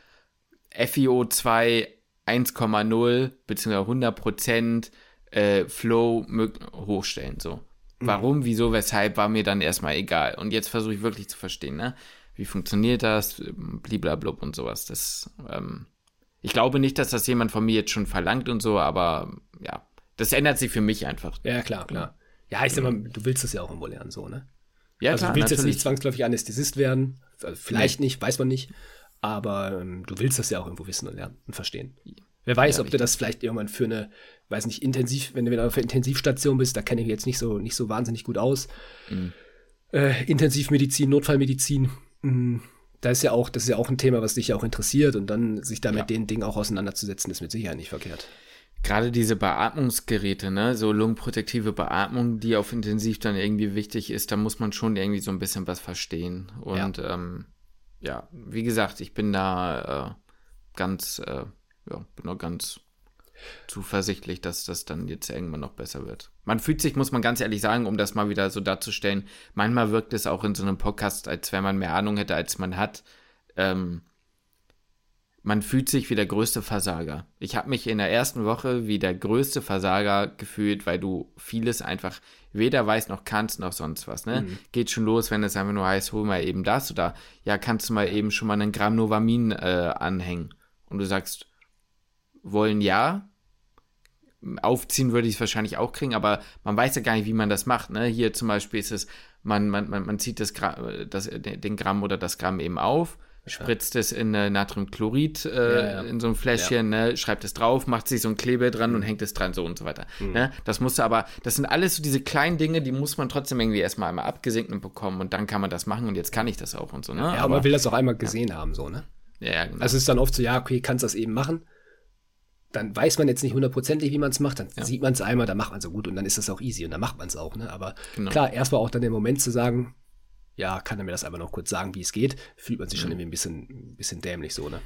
FiO2 1,0 bzw. 100% äh, Flow hochstellen. So. Mhm. Warum, wieso, weshalb war mir dann erstmal egal. Und jetzt versuche ich wirklich zu verstehen, ne? Wie funktioniert das? Bliblablub und sowas. Das, ähm, ich glaube nicht, dass das jemand von mir jetzt schon verlangt und so, aber ja, das ändert sich für mich einfach. Ja, klar, klar. Ja, ich sag mal, du willst das ja auch irgendwo lernen, so, ne? Ja, also klar, du willst natürlich. jetzt nicht zwangsläufig Anästhesist werden, vielleicht nee. nicht, weiß man nicht, aber ähm, du willst das ja auch irgendwo wissen und lernen und verstehen. Wer weiß, ja, ob du das vielleicht irgendwann für eine, weiß nicht, intensiv, wenn du wieder auf der Intensivstation bist, da kenne ich jetzt nicht so, nicht so wahnsinnig gut aus. Mhm. Äh, Intensivmedizin, Notfallmedizin, mh, mm, da ist ja auch, das ist ja auch ein Thema, was dich ja auch interessiert und dann sich da ja. mit den Dingen auch auseinanderzusetzen, ist mit Sicherheit nicht verkehrt gerade diese Beatmungsgeräte, ne, so lungenprotektive Beatmung, die auf Intensiv dann irgendwie wichtig ist, da muss man schon irgendwie so ein bisschen was verstehen. Und ja, ähm, ja wie gesagt, ich bin da äh, ganz, äh, ja, bin noch ganz zuversichtlich, dass das dann jetzt irgendwann noch besser wird. Man fühlt sich, muss man ganz ehrlich sagen, um das mal wieder so darzustellen, manchmal wirkt es auch in so einem Podcast, als wenn man mehr Ahnung hätte, als man hat. Ähm, man fühlt sich wie der größte Versager. Ich habe mich in der ersten Woche wie der größte Versager gefühlt, weil du vieles einfach weder weißt noch kannst noch sonst was. Ne? Mhm. Geht schon los, wenn es einfach nur heißt, hol mal eben das oder ja, kannst du mal eben schon mal einen Gramm Novamin äh, anhängen. Und du sagst, wollen ja. Aufziehen würde ich es wahrscheinlich auch kriegen, aber man weiß ja gar nicht, wie man das macht. Ne? Hier zum Beispiel ist es, man, man, man, man zieht das, das, den Gramm oder das Gramm eben auf spritzt es in äh, Natriumchlorid äh, ja, ja. in so ein Fläschchen, ja. ne, schreibt es drauf, macht sich so ein Klebe dran und hängt es dran, so und so weiter. Mhm. Ne? Das musst du aber, das sind alles so diese kleinen Dinge, die muss man trotzdem irgendwie erstmal einmal abgesegnet bekommen und dann kann man das machen und jetzt kann ich das auch und so. Ne? Ja, aber man will das auch einmal gesehen haben, so, ne? Ja, genau. Also es ist dann oft so, ja, okay, kannst das eben machen. Dann weiß man jetzt nicht hundertprozentig, wie man es macht. Dann sieht man es einmal, dann macht man so gut und dann ist das auch easy und dann macht man es auch. Ne? Aber genau. klar, erstmal auch dann der Moment zu sagen, ja, kann er mir das einfach noch kurz sagen, wie es geht, fühlt man sich schon mhm. irgendwie ein bisschen, ein bisschen dämlich so, ne?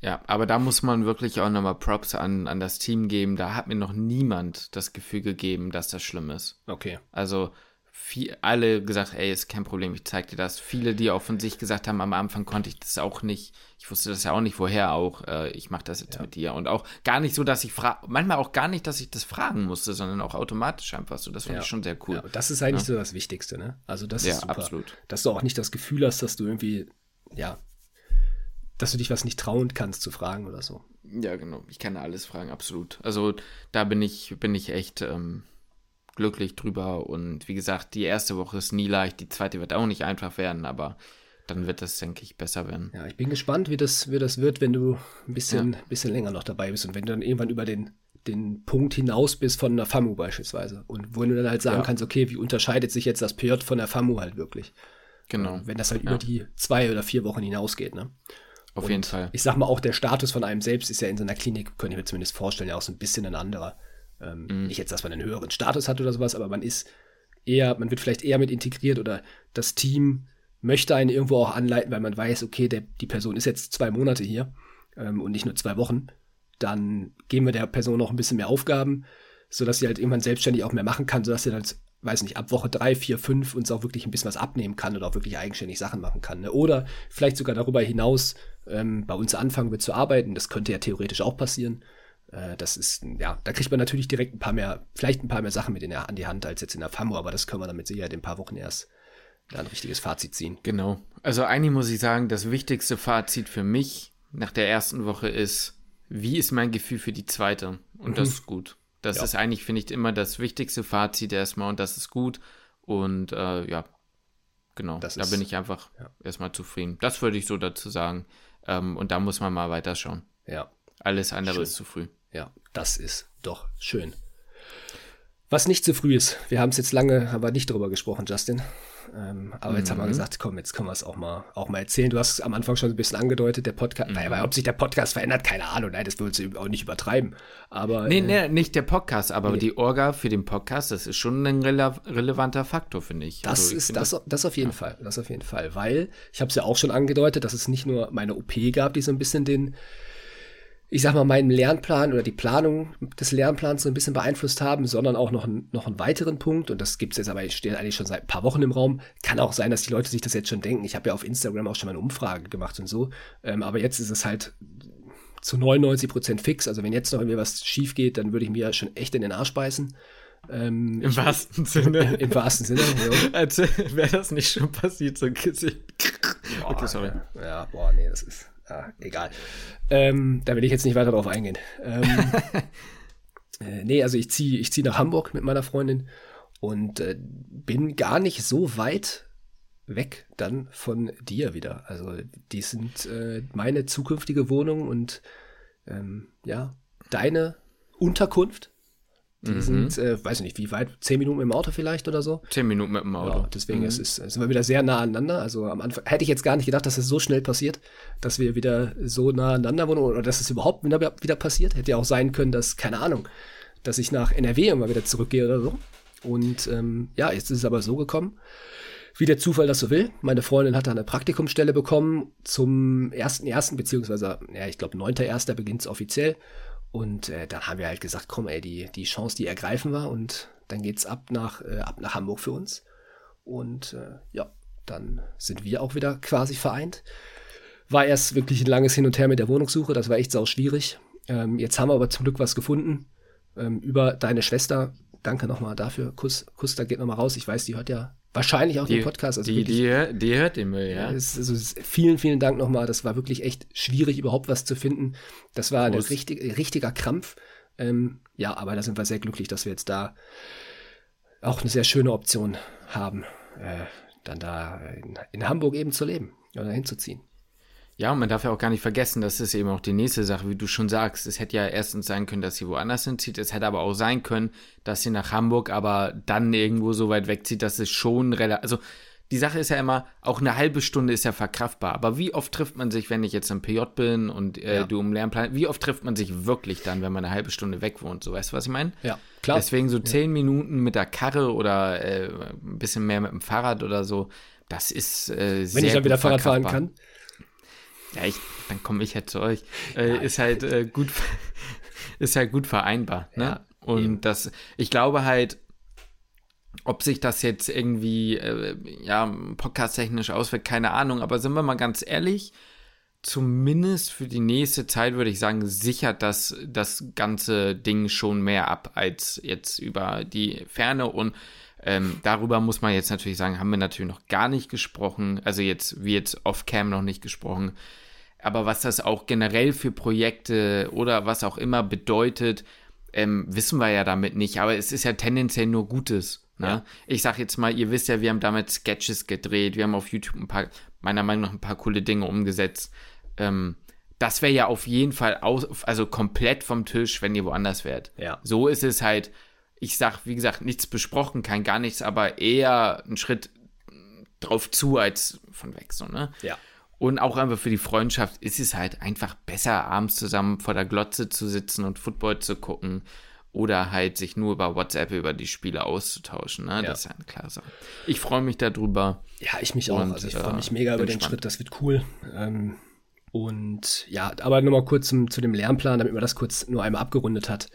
Ja, aber da muss man wirklich auch nochmal Props an, an das Team geben. Da hat mir noch niemand das Gefühl gegeben, dass das schlimm ist. Okay. Also viel, alle gesagt, ey, ist kein Problem, ich zeig dir das. Viele, die auch von sich gesagt haben, am Anfang konnte ich das auch nicht. Ich wusste das ja auch nicht, woher auch. Äh, ich mache das jetzt ja. mit dir. Und auch gar nicht so, dass ich frage, manchmal auch gar nicht, dass ich das fragen musste, sondern auch automatisch einfach so. Das fand ja. ich schon sehr cool. Ja, das ist eigentlich so das Wichtigste, ne? Also das ist super. absolut. Dass du auch nicht das Gefühl hast, dass du irgendwie, ja, dass du dich was nicht trauen kannst zu fragen oder so. Ja, genau. Ich kann alles fragen, absolut. Also da bin ich, bin ich echt. Ähm, glücklich drüber. Und wie gesagt, die erste Woche ist nie leicht, die zweite wird auch nicht einfach werden, aber dann wird das, denke ich, besser werden. Ja, ich bin gespannt, wie das, wie das wird, wenn du ein bisschen, ja. bisschen länger noch dabei bist und wenn du dann irgendwann über den, den Punkt hinaus bist von einer FAMU beispielsweise. Und wo du dann halt sagen ja. kannst, okay, wie unterscheidet sich jetzt das PJ von der FAMU halt wirklich? Genau. Wenn das halt ja. über die zwei oder vier Wochen hinausgeht, ne? Auf und jeden Fall. Ich sag mal, auch der Status von einem selbst ist ja in so einer Klinik, könnte ich mir zumindest vorstellen, ja auch so ein bisschen ein anderer. Ähm, mhm. Nicht jetzt, dass man einen höheren Status hat oder sowas, aber man ist eher, man wird vielleicht eher mit integriert oder das Team möchte einen irgendwo auch anleiten, weil man weiß, okay, der, die Person ist jetzt zwei Monate hier ähm, und nicht nur zwei Wochen. Dann geben wir der Person noch ein bisschen mehr Aufgaben, sodass sie halt irgendwann selbstständig auch mehr machen kann, sodass sie halt weiß nicht, ab Woche drei, vier, fünf uns auch wirklich ein bisschen was abnehmen kann oder auch wirklich eigenständig Sachen machen kann. Ne? Oder vielleicht sogar darüber hinaus ähm, bei uns anfangen wird zu arbeiten. Das könnte ja theoretisch auch passieren. Äh, das ist, ja, da kriegt man natürlich direkt ein paar mehr, vielleicht ein paar mehr Sachen mit in der, an die Hand als jetzt in der FAMO, aber das können wir dann mit Sicherheit in ein paar Wochen erst ein richtiges Fazit ziehen. Genau. Also eigentlich muss ich sagen, das wichtigste Fazit für mich nach der ersten Woche ist, wie ist mein Gefühl für die zweite? Und mhm. das ist gut. Das ja. ist eigentlich, finde ich, immer das wichtigste Fazit erstmal und das ist gut. Und äh, ja, genau, das da ist, bin ich einfach ja. erstmal zufrieden. Das würde ich so dazu sagen. Ähm, und da muss man mal weiterschauen. Ja. Alles andere schön. ist zu früh. Ja, das ist doch schön. Was nicht zu früh ist, wir haben es jetzt lange, aber nicht darüber gesprochen, Justin. Ähm, aber mhm. jetzt haben wir mhm. gesagt, komm, jetzt können wir es auch mal, auch mal erzählen. Du hast es am Anfang schon ein bisschen angedeutet, der Podcast, mhm. naja, ob sich der Podcast verändert, keine Ahnung, nein, das willst du auch nicht übertreiben. Aber, nee, äh, nee, nicht der Podcast, aber nee. die Orga für den Podcast, das ist schon ein rele relevanter Faktor, finde ich. Das also, ist, das, das auf jeden ja. Fall, das auf jeden Fall, weil, ich habe es ja auch schon angedeutet, dass es nicht nur meine OP gab, die so ein bisschen den, ich sag mal, meinen Lernplan oder die Planung des Lernplans so ein bisschen beeinflusst haben, sondern auch noch, ein, noch einen weiteren Punkt. Und das gibt es jetzt aber, steht eigentlich schon seit ein paar Wochen im Raum. Kann auch sein, dass die Leute sich das jetzt schon denken. Ich habe ja auf Instagram auch schon mal eine Umfrage gemacht und so. Ähm, aber jetzt ist es halt zu 99 Prozent fix. Also wenn jetzt noch irgendwie was schief geht, dann würde ich mir schon echt in den Arsch beißen. Ähm, Im wahrsten Sinne. Im wahrsten Sinne, ja. Als wäre das nicht schon passiert, so ein Gesicht. okay, sorry. Ja, boah, nee, das ist ja, egal. Ähm, da will ich jetzt nicht weiter drauf eingehen. Ähm, äh, nee, also ich ziehe ich zieh nach Hamburg mit meiner Freundin und äh, bin gar nicht so weit weg dann von dir wieder. Also die sind äh, meine zukünftige Wohnung und ähm, ja, deine Unterkunft die mhm. sind, äh, weiß ich nicht, wie weit, zehn Minuten mit dem Auto vielleicht oder so? Zehn Minuten mit dem Auto. Ja, deswegen mhm. ist es, sind wir wieder sehr nah aneinander. Also am Anfang hätte ich jetzt gar nicht gedacht, dass es so schnell passiert, dass wir wieder so nah aneinander wohnen oder dass es überhaupt wieder, wieder passiert. Hätte ja auch sein können, dass, keine Ahnung, dass ich nach NRW immer wieder zurückgehe oder so. Und ähm, ja, jetzt ist es aber so gekommen, wie der Zufall das so will. Meine Freundin hat da eine Praktikumsstelle bekommen zum 1.1., beziehungsweise, ja, ich glaube, 9.1. beginnt es offiziell. Und äh, dann haben wir halt gesagt, komm, ey, die, die Chance, die ergreifen wir und dann geht's ab nach, äh, ab nach Hamburg für uns. Und äh, ja, dann sind wir auch wieder quasi vereint. War erst wirklich ein langes Hin und Her mit der Wohnungssuche, das war echt sau schwierig. Ähm, jetzt haben wir aber zum Glück was gefunden. Ähm, über deine Schwester. Danke nochmal dafür. Kuss, Kuss, da geht nochmal raus. Ich weiß, die hört ja Wahrscheinlich auch die, den Podcast. Also die, wirklich, die, die, hört den Müll, ja. also vielen, vielen Dank nochmal. Das war wirklich echt schwierig, überhaupt was zu finden. Das war ein richtig, richtiger Krampf. Ähm, ja, aber da sind wir sehr glücklich, dass wir jetzt da auch eine sehr schöne Option haben, äh, dann da in, in Hamburg eben zu leben oder hinzuziehen. Ja, und man darf ja auch gar nicht vergessen, das ist eben auch die nächste Sache, wie du schon sagst. Es hätte ja erstens sein können, dass sie woanders hinzieht. Es hätte aber auch sein können, dass sie nach Hamburg, aber dann irgendwo so weit wegzieht, dass es schon relativ. Also, die Sache ist ja immer, auch eine halbe Stunde ist ja verkraftbar. Aber wie oft trifft man sich, wenn ich jetzt im PJ bin und äh, ja. du im Lernplan, wie oft trifft man sich wirklich dann, wenn man eine halbe Stunde weg wohnt? So, weißt du, was ich meine? Ja, klar. Deswegen so zehn ja. Minuten mit der Karre oder äh, ein bisschen mehr mit dem Fahrrad oder so, das ist äh, sehr Wenn ich dann wieder Fahrrad fahren kann. Ja, ich, dann komme ich halt zu euch. Äh, ja, ist halt äh, gut, ist halt gut vereinbar. Ne? Ja, Und eben. das, ich glaube halt, ob sich das jetzt irgendwie, äh, ja, podcast-technisch auswirkt, keine Ahnung. Aber sind wir mal ganz ehrlich, zumindest für die nächste Zeit würde ich sagen, sichert das das ganze Ding schon mehr ab als jetzt über die Ferne und ähm, darüber muss man jetzt natürlich sagen, haben wir natürlich noch gar nicht gesprochen. Also jetzt, wie jetzt off-cam noch nicht gesprochen. Aber was das auch generell für Projekte oder was auch immer bedeutet, ähm, wissen wir ja damit nicht. Aber es ist ja tendenziell nur Gutes. Ne? Ja. Ich sag jetzt mal, ihr wisst ja, wir haben damit Sketches gedreht, wir haben auf YouTube ein paar, meiner Meinung nach, ein paar coole Dinge umgesetzt. Ähm, das wäre ja auf jeden Fall aus, also komplett vom Tisch, wenn ihr woanders wärt. Ja. So ist es halt ich sag, wie gesagt, nichts besprochen, kein gar nichts, aber eher einen Schritt drauf zu als von weg, so, ne? Ja. Und auch einfach für die Freundschaft ist es halt einfach besser, abends zusammen vor der Glotze zu sitzen und Football zu gucken oder halt sich nur über WhatsApp über die Spiele auszutauschen. Ne? Ja. Das ist ja eine klare Sache. Ich freue mich darüber. Ja, ich mich auch. Und, also ich freue mich mega über den spannend. Schritt, das wird cool. Ähm, und ja, aber nochmal kurz zum, zu dem Lernplan, damit man das kurz nur einmal abgerundet hat.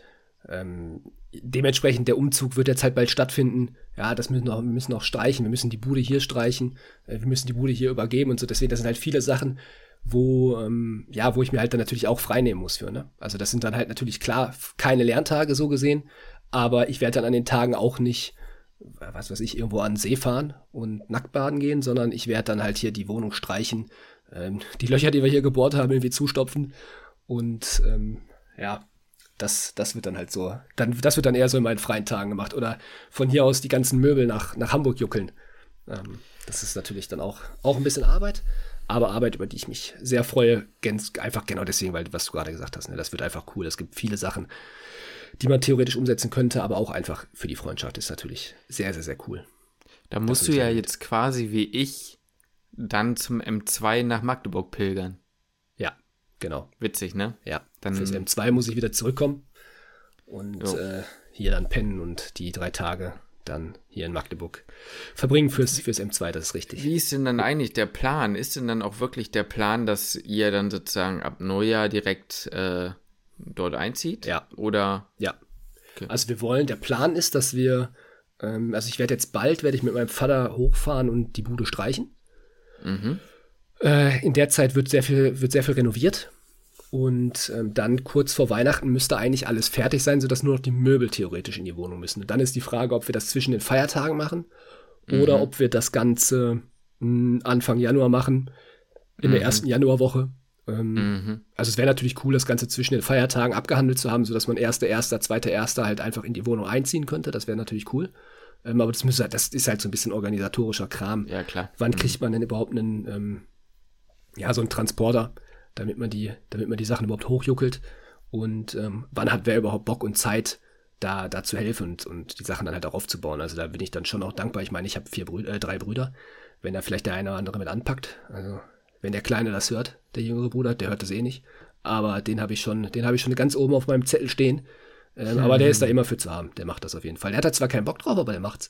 Ähm, dementsprechend der Umzug wird jetzt halt bald stattfinden. Ja, das müssen wir, wir müssen auch streichen, wir müssen die Bude hier streichen, äh, wir müssen die Bude hier übergeben und so. Deswegen, das sind halt viele Sachen, wo, ähm, ja, wo ich mir halt dann natürlich auch freinehmen muss für, ne? Also das sind dann halt natürlich klar keine Lerntage so gesehen, aber ich werde dann an den Tagen auch nicht, was weiß ich, irgendwo an den See fahren und nackt baden gehen, sondern ich werde dann halt hier die Wohnung streichen, ähm, die Löcher, die wir hier gebohrt haben, irgendwie zustopfen und ähm, ja, das, das wird dann halt so, dann, das wird dann eher so in meinen freien Tagen gemacht oder von hier aus die ganzen Möbel nach, nach Hamburg juckeln. Ähm, das ist natürlich dann auch, auch ein bisschen Arbeit, aber Arbeit, über die ich mich sehr freue, ganz, einfach genau deswegen, weil was du gerade gesagt hast, ne, das wird einfach cool. Es gibt viele Sachen, die man theoretisch umsetzen könnte, aber auch einfach für die Freundschaft ist natürlich sehr, sehr, sehr cool. Da musst du ja jetzt quasi wie ich dann zum M2 nach Magdeburg pilgern. Genau. Witzig, ne? Ja, dann fürs M2 muss ich wieder zurückkommen und äh, hier dann pennen und die drei Tage dann hier in Magdeburg verbringen fürs, fürs M2, das ist richtig. Wie ist denn dann eigentlich der Plan? Ist denn dann auch wirklich der Plan, dass ihr dann sozusagen ab Neujahr direkt äh, dort einzieht? Ja. Oder? Ja. Okay. Also wir wollen, der Plan ist, dass wir, ähm, also ich werde jetzt bald, werde ich mit meinem Vater hochfahren und die Bude streichen. Mhm. Äh, in der Zeit wird sehr viel, wird sehr viel renoviert. Und ähm, dann kurz vor Weihnachten müsste eigentlich alles fertig sein, sodass nur noch die Möbel theoretisch in die Wohnung müssen. Und dann ist die Frage, ob wir das zwischen den Feiertagen machen oder mhm. ob wir das Ganze mh, Anfang Januar machen, in mhm. der ersten Januarwoche. Ähm, mhm. Also es wäre natürlich cool, das Ganze zwischen den Feiertagen abgehandelt zu haben, sodass man erster, erster, zweiter, erster halt einfach in die Wohnung einziehen könnte. Das wäre natürlich cool. Ähm, aber das, müsste, das ist halt so ein bisschen organisatorischer Kram. Ja, klar. Wann mhm. kriegt man denn überhaupt einen, ähm, ja, so einen Transporter? Damit man die, damit man die Sachen überhaupt hochjuckelt. Und ähm, wann hat wer überhaupt Bock und Zeit, da, da zu helfen und, und die Sachen dann halt auch aufzubauen. Also da bin ich dann schon auch dankbar. Ich meine, ich habe vier Brü äh, drei Brüder. Wenn da vielleicht der eine oder andere mit anpackt, also wenn der Kleine das hört, der jüngere Bruder, der hört das eh nicht. Aber den habe ich schon, den habe ich schon ganz oben auf meinem Zettel stehen. Ähm, hm. Aber der ist da immer für zu haben. Der macht das auf jeden Fall. Der hat da zwar keinen Bock drauf, aber der macht's.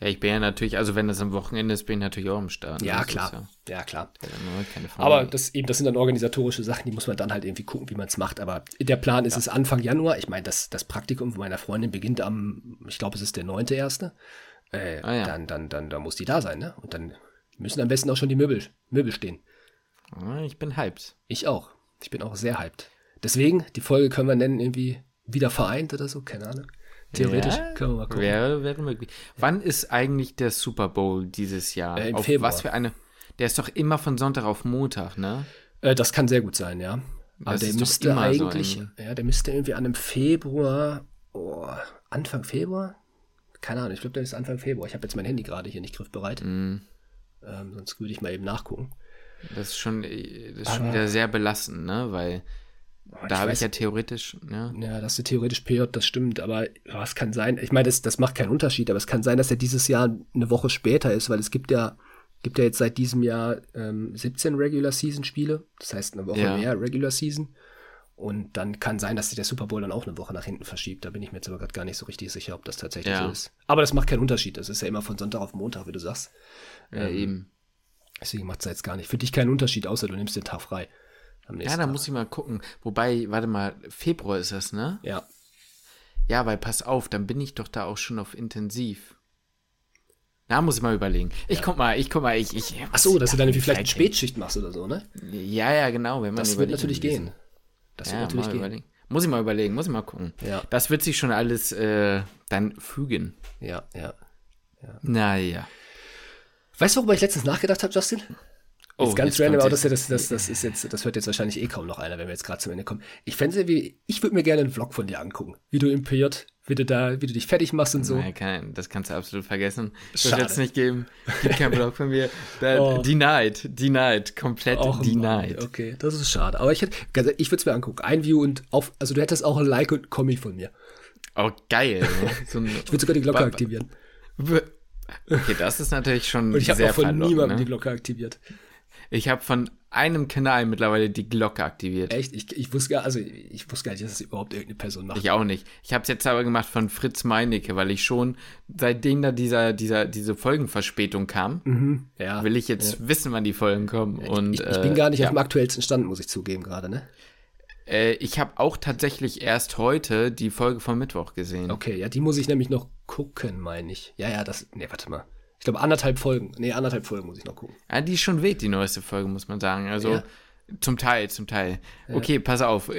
Ja, ich bin ja natürlich, also wenn das am Wochenende ist, bin ich natürlich auch am Start. Ja, klar. Ja, ja, klar. Aber das eben, das sind dann organisatorische Sachen, die muss man dann halt irgendwie gucken, wie man es macht. Aber der Plan ist ja. es Anfang Januar. Ich meine, das, das Praktikum meiner Freundin beginnt am, ich glaube, es ist der neunte erste. Äh, ah, ja. dann, dann, dann, dann muss die da sein, ne? Und dann müssen am besten auch schon die Möbel, Möbel stehen. Ah, ich bin hyped. Ich auch. Ich bin auch sehr hyped. Deswegen, die Folge können wir nennen irgendwie wieder vereint oder so, keine Ahnung. Theoretisch ja, können wir mal gucken. Wäre, wäre möglich. Wann ist eigentlich der Super Bowl dieses Jahr? Äh, Im auf Februar. Was für eine? Der ist doch immer von Sonntag auf Montag, ne? Äh, das kann sehr gut sein, ja. Aber der müsste eigentlich, so ja, der müsste irgendwie an einem Februar, oh, Anfang Februar? Keine Ahnung, ich glaube, der ist Anfang Februar. Ich habe jetzt mein Handy gerade hier nicht griffbereit. Mm. Ähm, sonst würde ich mal eben nachgucken. Das ist schon, äh, das ist schon wieder sehr belastend, ne? Weil Oh, da habe ich ja theoretisch, ja. Ja, das ist theoretisch PJ, das stimmt, aber oh, es kann sein, ich meine, das, das macht keinen Unterschied, aber es kann sein, dass er dieses Jahr eine Woche später ist, weil es gibt ja, gibt ja jetzt seit diesem Jahr ähm, 17 Regular Season Spiele, das heißt eine Woche ja. mehr Regular Season. Und dann kann sein, dass sich der Super Bowl dann auch eine Woche nach hinten verschiebt. Da bin ich mir jetzt aber gerade gar nicht so richtig sicher, ob das tatsächlich ja. so ist. Aber das macht keinen Unterschied. Das ist ja immer von Sonntag auf Montag, wie du sagst. Ja, ähm, eben. Deswegen macht es jetzt gar nicht. Für dich keinen Unterschied, außer du nimmst den Tag frei. Ja, da muss ich mal gucken. Wobei, warte mal, Februar ist das, ne? Ja. Ja, weil pass auf, dann bin ich doch da auch schon auf Intensiv. Da muss ich mal überlegen. Ich ja. guck mal, ich guck mal, ich. ich Ach so, dass du dann vielleicht eine Spätschicht machst oder so, ne? Ja, ja, genau. Wenn man das wird natürlich gehen. Das ja, wird natürlich gehen. Überlegen. Muss ich mal überlegen, muss ich mal gucken. Ja. Das wird sich schon alles äh, dann fügen. Ja, ja. ja. Naja. Weißt du, worüber ich letztens nachgedacht habe, Justin? Oh, jetzt ganz random, aber das, das, das, das ist jetzt, das hört jetzt wahrscheinlich eh kaum noch einer, wenn wir jetzt gerade zum Ende kommen. Ich fände wie, ich würde mir gerne einen Vlog von dir angucken, wie du im PJ, wie du da, wie du dich fertig machst und so. Nein, kann, das kannst du absolut vergessen. Das wird es nicht geben. Gibt keinen Vlog von mir. Oh. Denied, denied, komplett Och, denied. Mann, okay, das ist schade. Aber ich hätte, ich würde es mir angucken. Ein View und auf, also du hättest auch ein Like und Kommi von mir. Oh, geil. Ne? So ich würde sogar die Glocke aktivieren. Okay, das ist natürlich schon Und ich habe auch von niemandem ne? die Glocke aktiviert. Ich habe von einem Kanal mittlerweile die Glocke aktiviert. Echt? Ich, ich wusste gar, also ich wusste gar nicht, dass es überhaupt irgendeine Person macht. Ich auch nicht. Ich habe es jetzt aber gemacht von Fritz Meinecke, weil ich schon, seitdem da dieser, dieser, diese Folgenverspätung kam, mhm, ja, will ich jetzt ja. wissen, wann die Folgen kommen. Und, ich, ich, ich bin gar nicht äh, auf dem aktuellsten Stand, muss ich zugeben gerade, ne? Äh, ich habe auch tatsächlich erst heute die Folge von Mittwoch gesehen. Okay, ja, die muss ich nämlich noch gucken, meine ich. Ja, ja, das. Nee, warte mal. Ich glaube, anderthalb Folgen. Nee, anderthalb Folgen muss ich noch gucken. Ja, die ist schon weg, die neueste Folge, muss man sagen. Also. Ja. Zum Teil, zum Teil. Ja. Okay, pass auf.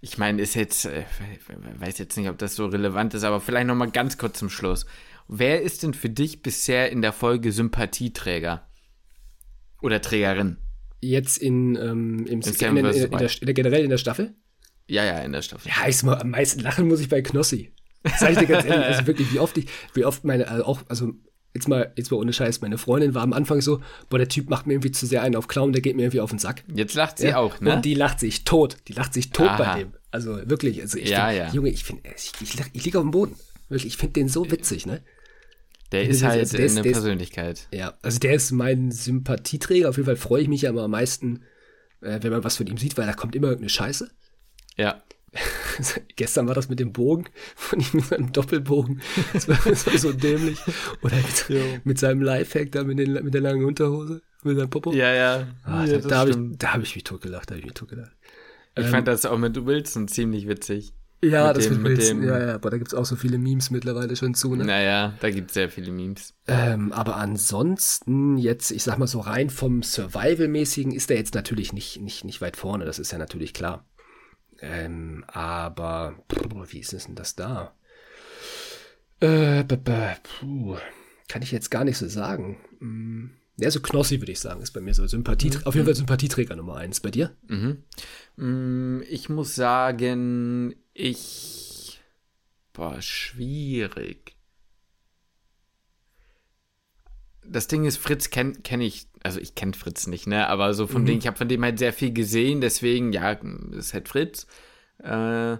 Ich meine, ist jetzt, äh, weiß jetzt nicht, ob das so relevant ist, aber vielleicht noch mal ganz kurz zum Schluss. Wer ist denn für dich bisher in der Folge Sympathieträger? Oder Trägerin? Jetzt in, ähm, im, in, in, in, in, der, in der, generell in der Staffel? Ja, ja, in der Staffel. Ja, ich, am meisten lachen muss ich bei Knossi. Sag ich dir ganz ehrlich, also wirklich, wie oft ich, wie oft meine, also auch, also jetzt mal, jetzt mal ohne Scheiß, meine Freundin war am Anfang so, boah, der Typ macht mir irgendwie zu sehr einen auf Clown, der geht mir irgendwie auf den Sack. Jetzt lacht sie ja? auch, ne? Und die lacht sich tot. Die lacht sich tot Aha. bei dem. Also wirklich, also ich ja, ja. Junge, ich finde, ich, ich, ich liege auf dem Boden. Wirklich, ich finde den so witzig, ne? Der ist halt also der ist, eine der Persönlichkeit. Ist, ja, also der ist mein Sympathieträger. Auf jeden Fall freue ich mich ja immer am meisten, äh, wenn man was von ihm sieht, weil da kommt immer irgendeine Scheiße. Ja. Gestern war das mit dem Bogen von ihm mit seinem Doppelbogen. Das war, das war so dämlich. Oder mit, mit seinem Lifehack da mit, den, mit der langen Unterhose, mit seinem Popo. Ja, ja. Ah, ja da da habe ich, hab ich mich totgelacht, da habe ich mich totgelacht. Ich ähm, fand das auch mit Wilson ziemlich witzig. Ja, mit das dem, mit Wilson, ja, ja, aber da gibt es auch so viele Memes mittlerweile schon zu, ne? Naja, da gibt es sehr viele Memes. Ähm, aber ansonsten, jetzt, ich sag mal so rein vom Survival-mäßigen ist der jetzt natürlich nicht, nicht, nicht weit vorne, das ist ja natürlich klar. Ähm, aber, wie ist es denn das da? Äh, puh, kann ich jetzt gar nicht so sagen. Hm. Ja, so Knossi würde ich sagen, ist bei mir so Sympathie, mhm. auf jeden Fall Sympathieträger Nummer eins. Bei dir? Mhm. Mm, ich muss sagen, ich. Boah, schwierig. Das Ding ist, Fritz kenne kenn ich, also ich kenne Fritz nicht, ne? Aber so von mhm. dem, ich habe von dem halt sehr viel gesehen, deswegen, ja, ist halt Fritz. Äh,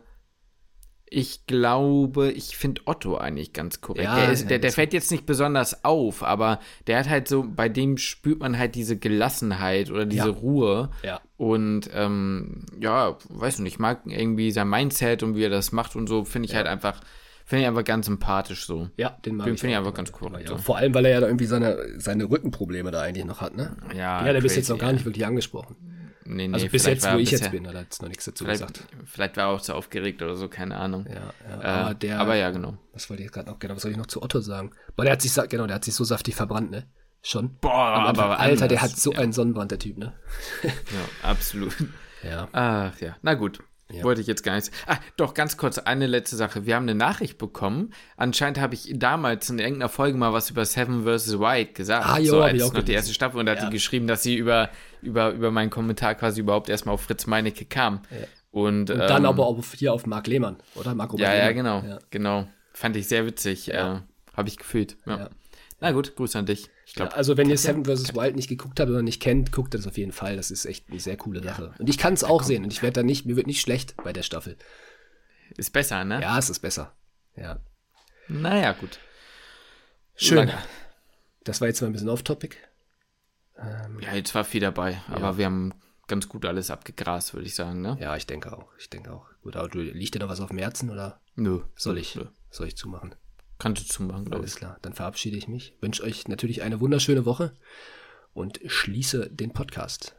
ich glaube, ich finde Otto eigentlich ganz korrekt. Ja, der, ist, der, der fällt jetzt nicht besonders auf, aber der hat halt so, bei dem spürt man halt diese Gelassenheit oder diese ja. Ruhe. Ja. Und ähm, ja, weiß nicht, ich mag irgendwie sein Mindset und wie er das macht und so, finde ich halt einfach, finde ich einfach ganz sympathisch so. Ja, den mag den finde ich einfach ganz korrekt. Ja. So. Vor allem, weil er ja da irgendwie seine, seine Rückenprobleme da eigentlich noch hat, ne? Ja. Ja, der bist jetzt noch gar nicht wirklich angesprochen. Nee, nee, also bis jetzt, wo ich jetzt bin, hat er jetzt noch nichts dazu gesagt. Vielleicht war er auch zu aufgeregt oder so, keine Ahnung. Ja, ja äh, aber, der, aber ja, genau. Was wollte ich gerade noch, genau, was soll ich noch zu Otto sagen? Weil der hat sich, genau, der hat sich so saftig verbrannt, ne? Schon. Boah, aber Alter, anders. der hat so ja. einen Sonnenbrand, der Typ, ne? ja, absolut. Ja. Ach ja, na gut. Ja. Wollte ich jetzt gar nicht. Ah, doch, ganz kurz, eine letzte Sache. Wir haben eine Nachricht bekommen. Anscheinend habe ich damals in irgendeiner Folge mal was über Seven vs. White gesagt. Ah, jo, so, als noch die erste Staffel. Und da hat ja. die geschrieben, dass sie über, über, über meinen Kommentar quasi überhaupt erstmal auf Fritz Meinecke kam. Ja. Und, und, dann ähm, aber auch hier auf Marc Lehmann, oder? Marco ja, ja, genau. Ja. Genau. Fand ich sehr witzig. Äh, habe ich gefühlt. Ja. Na gut, Grüße an dich. Ich glaub, ja, also wenn ihr Seven vs. Wild nicht geguckt habt oder nicht kennt, guckt das auf jeden Fall. Das ist echt eine sehr coole Sache. Und ich kann es auch sehen und ich werde da nicht, mir wird nicht schlecht bei der Staffel. Ist besser, ne? Ja, es ist besser. Ja. Naja, gut. Schön. Das war jetzt mal ein bisschen off-topic. Ähm, ja, jetzt war viel dabei, aber ja. wir haben ganz gut alles abgegrast, würde ich sagen, ne? Ja, ich denke auch. Ich denke auch. Gut, aber du, liegt dir noch was auf dem Herzen oder? Nö. Soll ich, nö. soll ich zumachen? Kannst du zumachen, glaube ich. Alles klar, dann verabschiede ich mich. Wünsche euch natürlich eine wunderschöne Woche und schließe den Podcast.